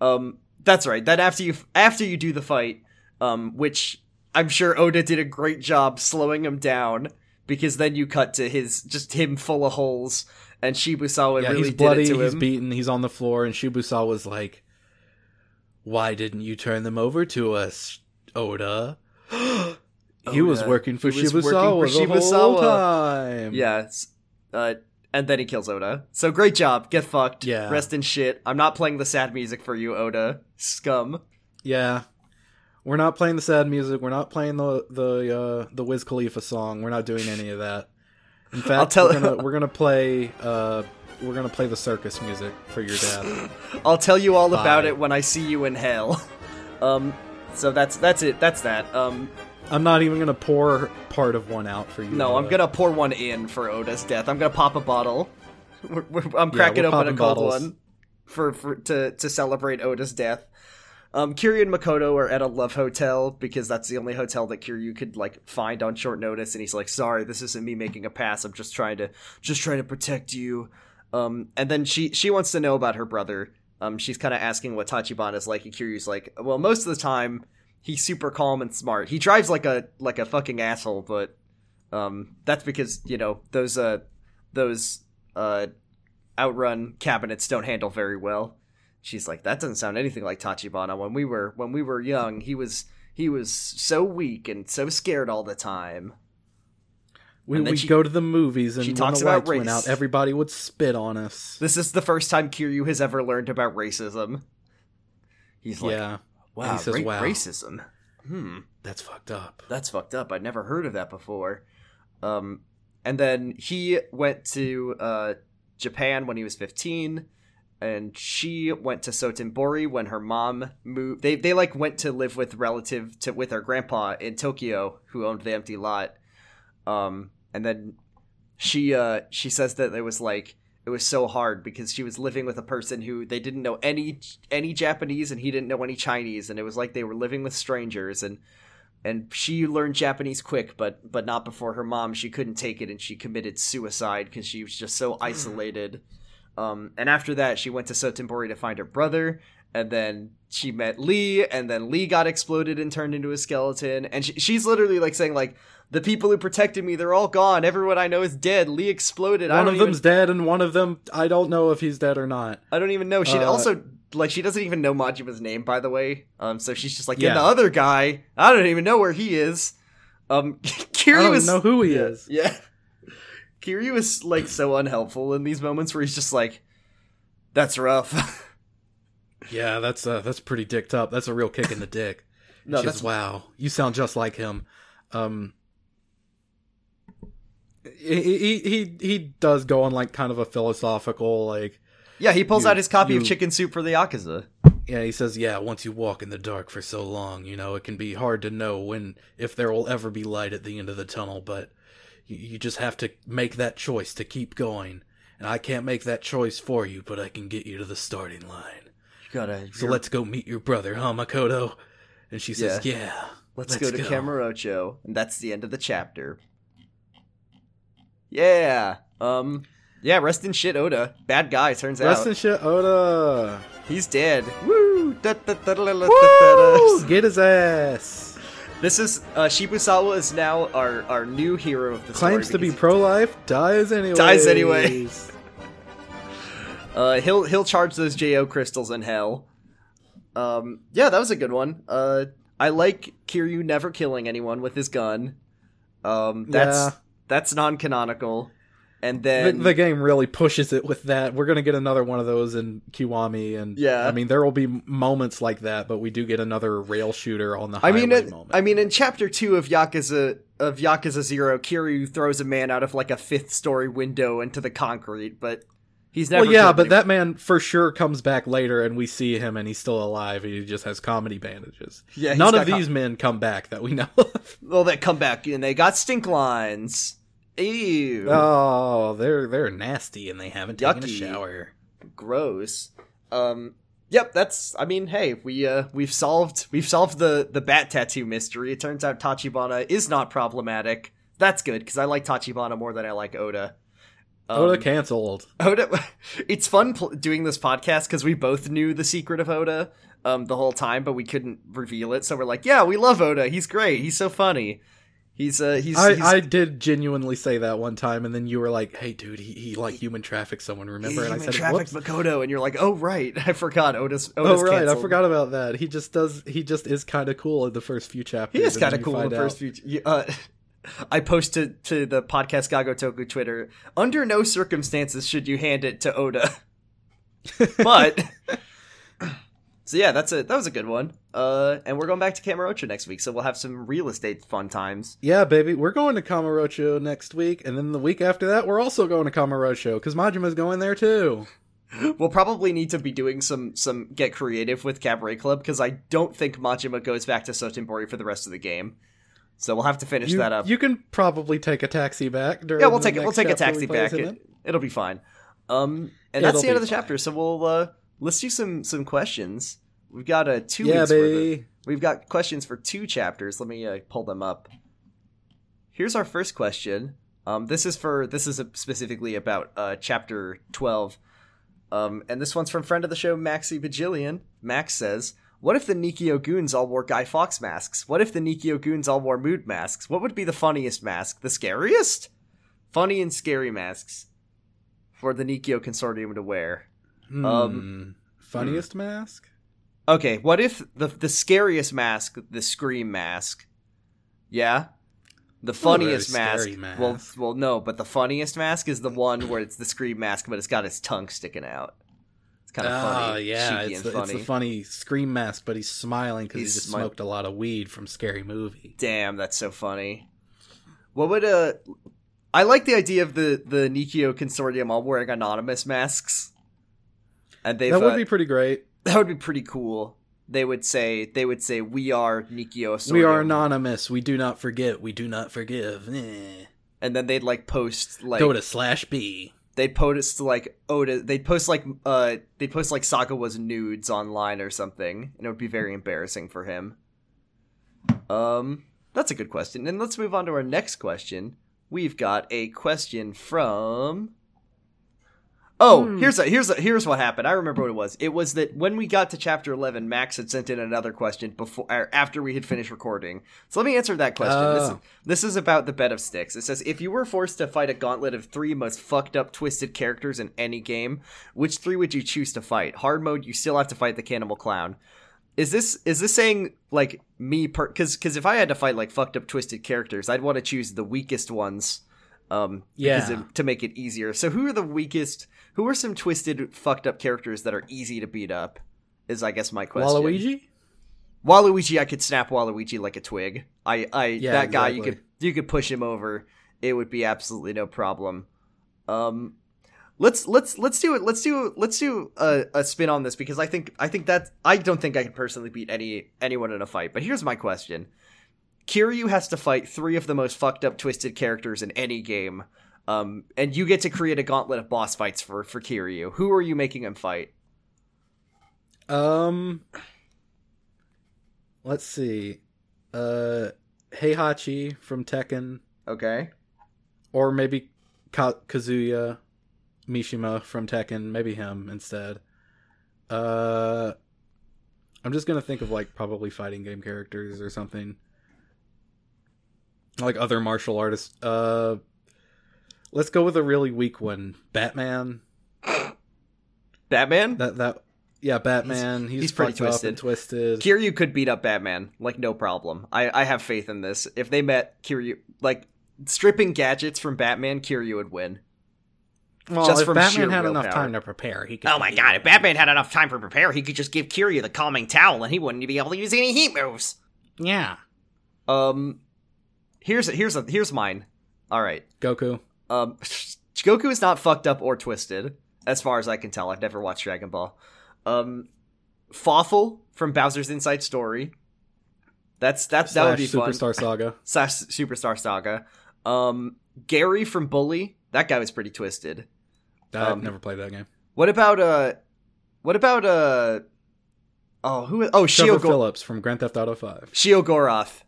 Um that's right. That after you after you do the fight, um which I'm sure Oda did a great job slowing him down because then you cut to his just him full of holes and Shibusawa yeah, really he's bloody, did it to he's him. beaten, he's on the floor, and Shibusawa was like, "Why didn't you turn them over to us, Oda?" *gasps* he was working for He was Shibusawa working for the whole time. Yeah. Uh and then he kills Oda. So great job. Get fucked. Yeah. Rest in shit. I'm not playing the sad music for you, Oda. Scum. yeah. We're not playing the sad music. We're not playing the the uh, the Wiz Khalifa song. We're not doing any of that. In fact, I'll tell- we're, gonna, *laughs* we're gonna play uh, we're gonna play the circus music for your dad. I'll tell you all about it when I see you in hell. *laughs* Um so that's that's it. That's that. Um I'm not even gonna pour part of one out for you. No, I'm gonna pour one in for Oda's death. I'm gonna pop a bottle. *laughs* We're, we're- I'm Yeah, cracking we're open a cold bottles. one for, for to to celebrate Oda's death. Um, Kiryu and Makoto are at a love hotel because that's the only hotel that Kiryu could like find on short notice, and he's like, "Sorry, this isn't me making a pass. I'm just trying to just trying to protect you." Um, and then she she wants to know about her brother. Um, she's kind of asking what Tachibana is like, and Kiryu's like, "Well, most of the time." He's super calm and smart. He drives like a like a fucking asshole, but um, that's because you know those uh those uh outrun cabinets don't handle very well. She's like, that doesn't sound anything like Tachibana. When we were when we were young, he was he was so weak and so scared all the time. We we go to the movies, and she when the lights went out, everybody would spit on us. This is the first time Kiryu has ever learned about racism. He's like, yeah, wow, he says, ra- wow. racism. Hmm. that's fucked up. that's fucked up. I'd never heard of that before. Um, and then he went to uh, Japan when he was 15, and she went to Sotenbori when her mom moved. They they like went to live with relative to with her grandpa in Tokyo, who owned the empty lot. Um, and then she uh she says that it was like it was so hard because she was living with a person who they didn't know any any Japanese and he didn't know any Chinese and it was like they were living with strangers and and she learned Japanese quick but but not before her mom she couldn't take it and she committed suicide because she was just so isolated um and after that she went to Sotenbori to find her brother and then she met Lee and then Lee got exploded and turned into a skeleton and she, she's literally like saying like the people who protected me they're all gone everyone I know is dead Lee exploded One of even them's dead, and one of them I don't know if he's dead or not. I don't even know. She Uh, also like she doesn't even know Majima's name, by the way. Um, so she's just like, yeah, Yeah. the other guy, I don't even know where he is. Um, *laughs* I don't is know who he is. yeah. Kiryu is like so unhelpful in these moments where he's just like, "That's rough." *laughs* Yeah, that's uh, that's pretty dicked up. That's a real kick in the dick. *laughs* no, that's wow. You sound just like him. Um, he, he he he does go on like kind of a philosophical like yeah. He pulls You- out his copy of Chicken Soup for the Yakuza. yeah he says yeah once you walk in the dark for so long you know it can be hard to know when if there will ever be light at the end of the tunnel but you, you just have to make that choice to keep going and I can't make that choice for you but I can get you to the starting line You gotta. so let's go meet your brother huh Makoto and she says yeah, Let's, go to Kamurocho, and that's the end of the chapter. Yeah. Um. Yeah. Rest in shit, Oda. Bad guy. Turns Rest out Rest in shit Oda he's dead. Woo! Woo! Get his ass. This is uh, Shibusawa is now our our new hero of the Claims to be pro-life, dies anyway. Dies anyway. *laughs* Uh, he'll he'll charge those Jo crystals in hell. Um, yeah, that was a good one. Uh, I like Kiryu never killing anyone with his gun. Um, that's Yeah. that's non-canonical. And then the game really pushes it with that. We're gonna get another one of those in Kiwami, and Yeah. I mean there will be moments like that, but we do get another rail shooter on the I mean, it, moment. I mean, in chapter two of Yakuza of Yakuza Zero, Kiryu throws a man out of like a fifth story window into the concrete, but he's never. well, yeah, but that man for sure comes back later, and we see him, and he's still alive. He just has comedy bandages. Yeah, none of com- these men come back that we know. of. well, they come back and they got stink lines. Ew, oh, they're they're nasty, and they haven't taken a shower. gross. Um, yep, that's. I mean, hey, we uh we've solved we've solved the the bat tattoo mystery. It turns out Tachibana is not problematic. That's good because I like Tachibana more than I like Oda. Um, Oda canceled. Oda, *laughs* it's fun pl- doing this podcast because we both knew the secret of Oda um, the whole time, but we couldn't reveal it. So we're like, yeah, we love Oda. He's great. He's so funny. He's uh, he's, I, he's I did genuinely say that one time, and then you were like, "Hey, dude, he, he like human trafficked someone." Remember? and I said, Human traffic "Whoops." Makoto, and you're like, oh right, *laughs* I forgot. Otis, Oda's Oh right, canceled. I forgot about that. He just does. He just is kind of cool in the first few chapters. He is kinda cool in find the first out- few. you- Uh, *laughs* I posted to the podcast Ga Gotoku Twitter. Under no circumstances should you hand it to Oda. *laughs* but so yeah, that's a that was a good one. Uh, and we're going back to Kamurocho next week, so we'll have some real estate fun times. Yeah, baby, we're going to Kamurocho next week, and then the week after that, we're also going to Kamurocho because Majima's going there too. *laughs* We'll probably need to be doing some some get creative with Cabaret Club because I don't think Majima goes back to Sotenbori for the rest of the game. So we'll have to finish You, that up. you can probably take a taxi back. During yeah, we'll the take it. We'll take a taxi back. It, it'll be fine. Um, and that's It'll the end of the chapter. So we'll uh, let's do some some questions. We've got uh, two Yeah, weeks of- baby. We've got questions for two chapters. Let me uh, pull them up. Here's our first question. Um, this is for this is specifically about uh, chapter twelve. Um, and this one's from friend of the show Maxi Bajillion. Max says, "What if the Nikkyo goons all wore Guy Fawkes masks? What if the Nikkyo goons all wore mood masks? What would be the funniest mask? The scariest? Funny and scary masks for the Nikkyo consortium to wear." Hmm. Um, funniest mask. Okay, what if the the scariest mask, the scream mask? Yeah. The funniest mask, mask. Well, well, no, but the funniest mask is the one where it's the scream mask, but it's got his tongue sticking out. It's kind of Oh funny, yeah, it's the, it's funny. the funny scream mask, but he's smiling because he just smi- smoked a lot of weed from Scary Movie. Damn, that's so funny. What would uh I like the idea of the the Nikkyo consortium all wearing anonymous masks. And they That would be pretty great. that would be pretty cool. They would say they would say we are Nikkyo. We are anonymous. We do not forget. We do not forgive. Eh. and then they'd like post like Go to slash B. they'd post like Oda they'd post like uh they'd post like Sagawa's nudes online or something, and it would be very embarrassing for him. Um that's a good question. And let's move on to our next question. We've got a question from Oh, Hmm. here's a here's a here's what happened. I remember what it was. It was that when we got to chapter eleven, Max had sent in another question before or after we had finished recording. So let me answer that question. This, is, Oh. this is about the Bed of Styx. It says if you were forced to fight a gauntlet of three most fucked up, twisted characters in any game, which three would you choose to fight? Hard mode, you still have to fight the cannibal clown. Is this is this saying like me per because because if I had to fight like fucked up, twisted characters, I'd want to choose the weakest ones. Um, Yeah. it- to make it easier. So who are the weakest? Who are some twisted, fucked up characters that are easy to beat up? Is I guess my question. Waluigi? Waluigi, I could snap Waluigi like a twig. I, I, Yeah, that guy, you could, you could push him over. It would be absolutely no problem. Um, let's let's let's do it. Let's do let's do a, a spin on this because I think I think that I don't think I can personally beat any anyone in a fight. But here's my question: Kiryu has to fight three of the most fucked up, twisted characters in any game. Um, and you get to create a gauntlet of boss fights for for Kiryu. Who are you making him fight? Um, let's see. Uh, Heihachi from Tekken, Okay. or maybe Ka- Kazuya Mishima from Tekken. Maybe him instead. Uh, I'm just gonna think of like probably fighting game characters or something, like other martial artists. Uh, let's go with a really weak one. Batman. Batman. That that yeah, Batman. He's, he's pretty fucked up and twisted. Kiryu could beat up Batman, like no problem. I, I have faith in this. If they met Kiryu, like stripping gadgets from Batman, Kiryu would win. Well, just if from Batman had enough time to prepare, he could. Oh my god, if Batman had enough time to prepare, he could just give Kiryu the calming towel and he wouldn't be able to use any heat moves. Yeah, Um, here's here's a here's mine. All right. Goku. Um, Goku is not fucked up or twisted, as far as I can tell. I've never watched Dragon Ball. Um, Fawful from Bowser's Inside Story. That's that's that would be fun. Superstar Saga. Slash Superstar Saga. Um, Gary from Bully. That guy was pretty twisted. I've Um, never played that game. What about uh, what about uh, oh who? Oh, Trevor Shio Phillips from Grand Theft Auto Five. Sheogorath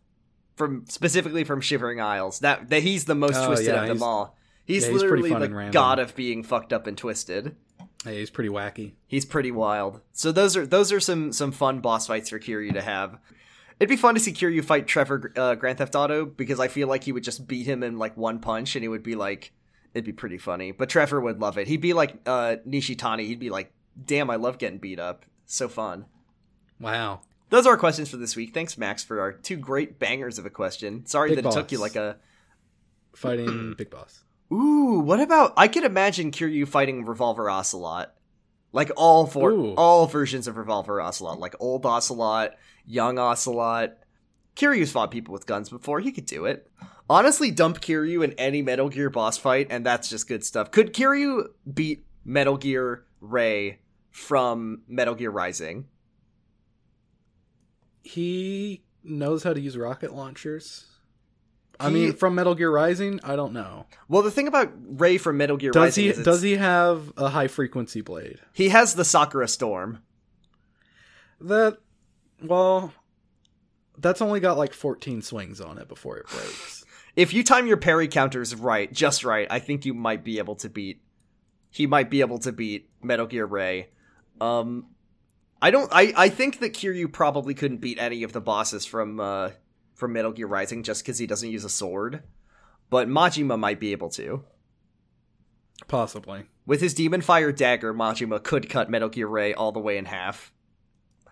from specifically from Shivering Isles. That that he's the most Oh, twisted yeah, of them all. He's yeah, he's literally the god of being fucked up and twisted. Hey, he's pretty wacky. He's pretty wild. So those are those are some some fun boss fights for Kiryu to have. It'd be fun to see Kiryu fight Trevor uh, Grand Theft Auto because I feel like he would just beat him in like one punch and it would be like it'd be pretty funny. But Trevor would love it. He'd be like uh, Nishitani. He'd be like, "Damn, I love getting beat up. So fun." Wow. Those are our questions for this week. Thanks, Max, for our two great bangers of a question. Sorry Big that it took you like a. Fighting *clears throat* Big Boss. Ooh, what about? I could imagine Kiryu fighting Revolver Ocelot, like all four, Ooh. all versions of Revolver Ocelot, like old Ocelot, young Ocelot. Kiryu's fought people with guns before. He could do it. Honestly, dump Kiryu in any Metal Gear boss fight, and that's just good stuff. Could Kiryu beat Metal Gear Ray from Metal Gear Rising? He knows how to use rocket launchers. I mean, from Metal Gear Rising, I don't know. Well, the thing about Ray from Metal Gear Does Rising he is does he have a high frequency blade? he has the Sakura Storm. That well, that's only got like 14 swings on it before it breaks. *laughs* if you time your parry counters right, just right, I think you might be able to beat. He might be able to beat Metal Gear Ray. Um, I don't. I I think that Kiryu probably couldn't beat any of the bosses from uh from Metal Gear Rising just because he doesn't use a sword. But Majima might be able to. Possibly. With his Demon Fire dagger, Majima could cut Metal Gear Ray all the way in half.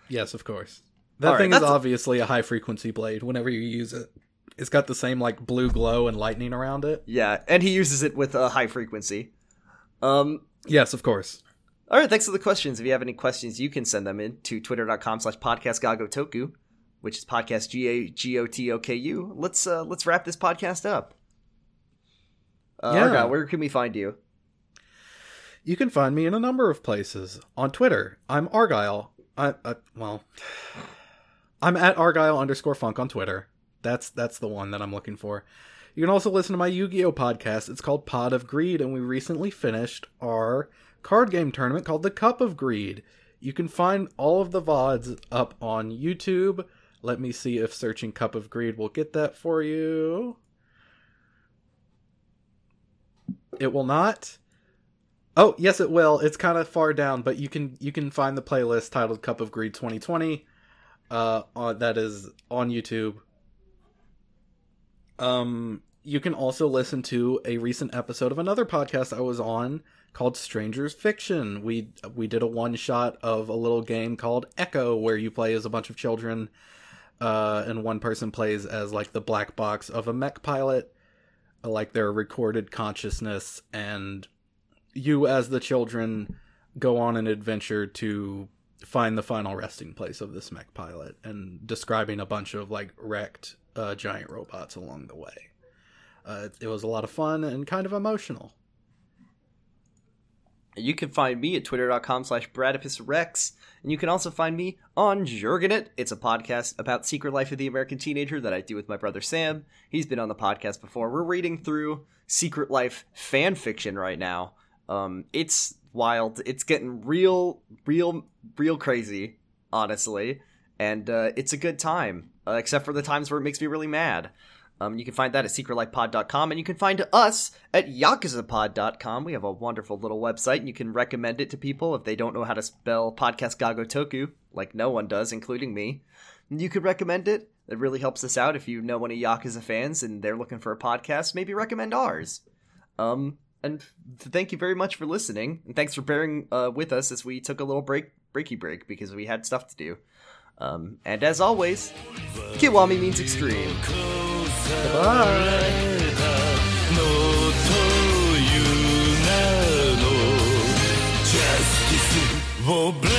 Yes, of course. That All right, thing is obviously a high frequency blade whenever you use it. It's got the same like blue glow and lightning around it. Yeah, and he uses it with a high frequency. Um, Yes, of course. All right, thanks for the questions. If you have any questions, you can send them in to twitter.com slash podcastgagotoku, which is podcast G A G O T O K U. Let's uh let's wrap this podcast up. Uh, Yeah. Argyle, where can we find you? You can find me in a number of places. On Twitter, I'm Argyle. I, I well, I'm at Argyle underscore Funk on Twitter. That's that's the one that I'm looking for. You can also listen to my Yu-Gi-Oh podcast. It's called Pod of Greed, and we recently finished our card game tournament called the Cup of Greed. You can find all of the VODs up on YouTube. Let me see if searching Cup of Greed will get that for you. It will not. Oh, yes it will. It's kind of far down, but you can you can find the playlist titled Cup of Greed 2020 uh on, that is on YouTube. Um you can also listen to a recent episode of another podcast I was on called Strangers Fiction. We we did a one shot of a little game called Echo where you play as a bunch of children uh and one person plays as like the black box of a mech pilot like their recorded consciousness and you as the children go on an adventure to find the final resting place of this mech pilot and describing a bunch of like wrecked uh, giant robots along the way. Uh, it, it was a lot of fun and kind of emotional. You can find me at twitter.com slash bradipusrex, and you can also find me on Jurgen It's a podcast about Secret Life of the American Teenager that I do with my brother Sam. He's been on the podcast before. We're reading through Secret Life fan fiction right now. Um, it's wild. It's getting real, real, real crazy, honestly. And uh, it's a good time, uh, except for the times where it makes me really mad. Um, you can find that at secretlifepod.com, and you can find us at yakuzapod.com. We have a wonderful little website, and you can recommend it to people if they don't know how to spell podcast gagotoku, like no one does, including me. You could recommend it. It really helps us out. If you know any Yakuza fans and they're looking for a podcast, maybe recommend ours. Um, and thank you very much for listening, and thanks for bearing uh, with us as we took a little break, breaky break, because we had stuff to do. Um, and as always, Kiwami means extreme. Goodbye.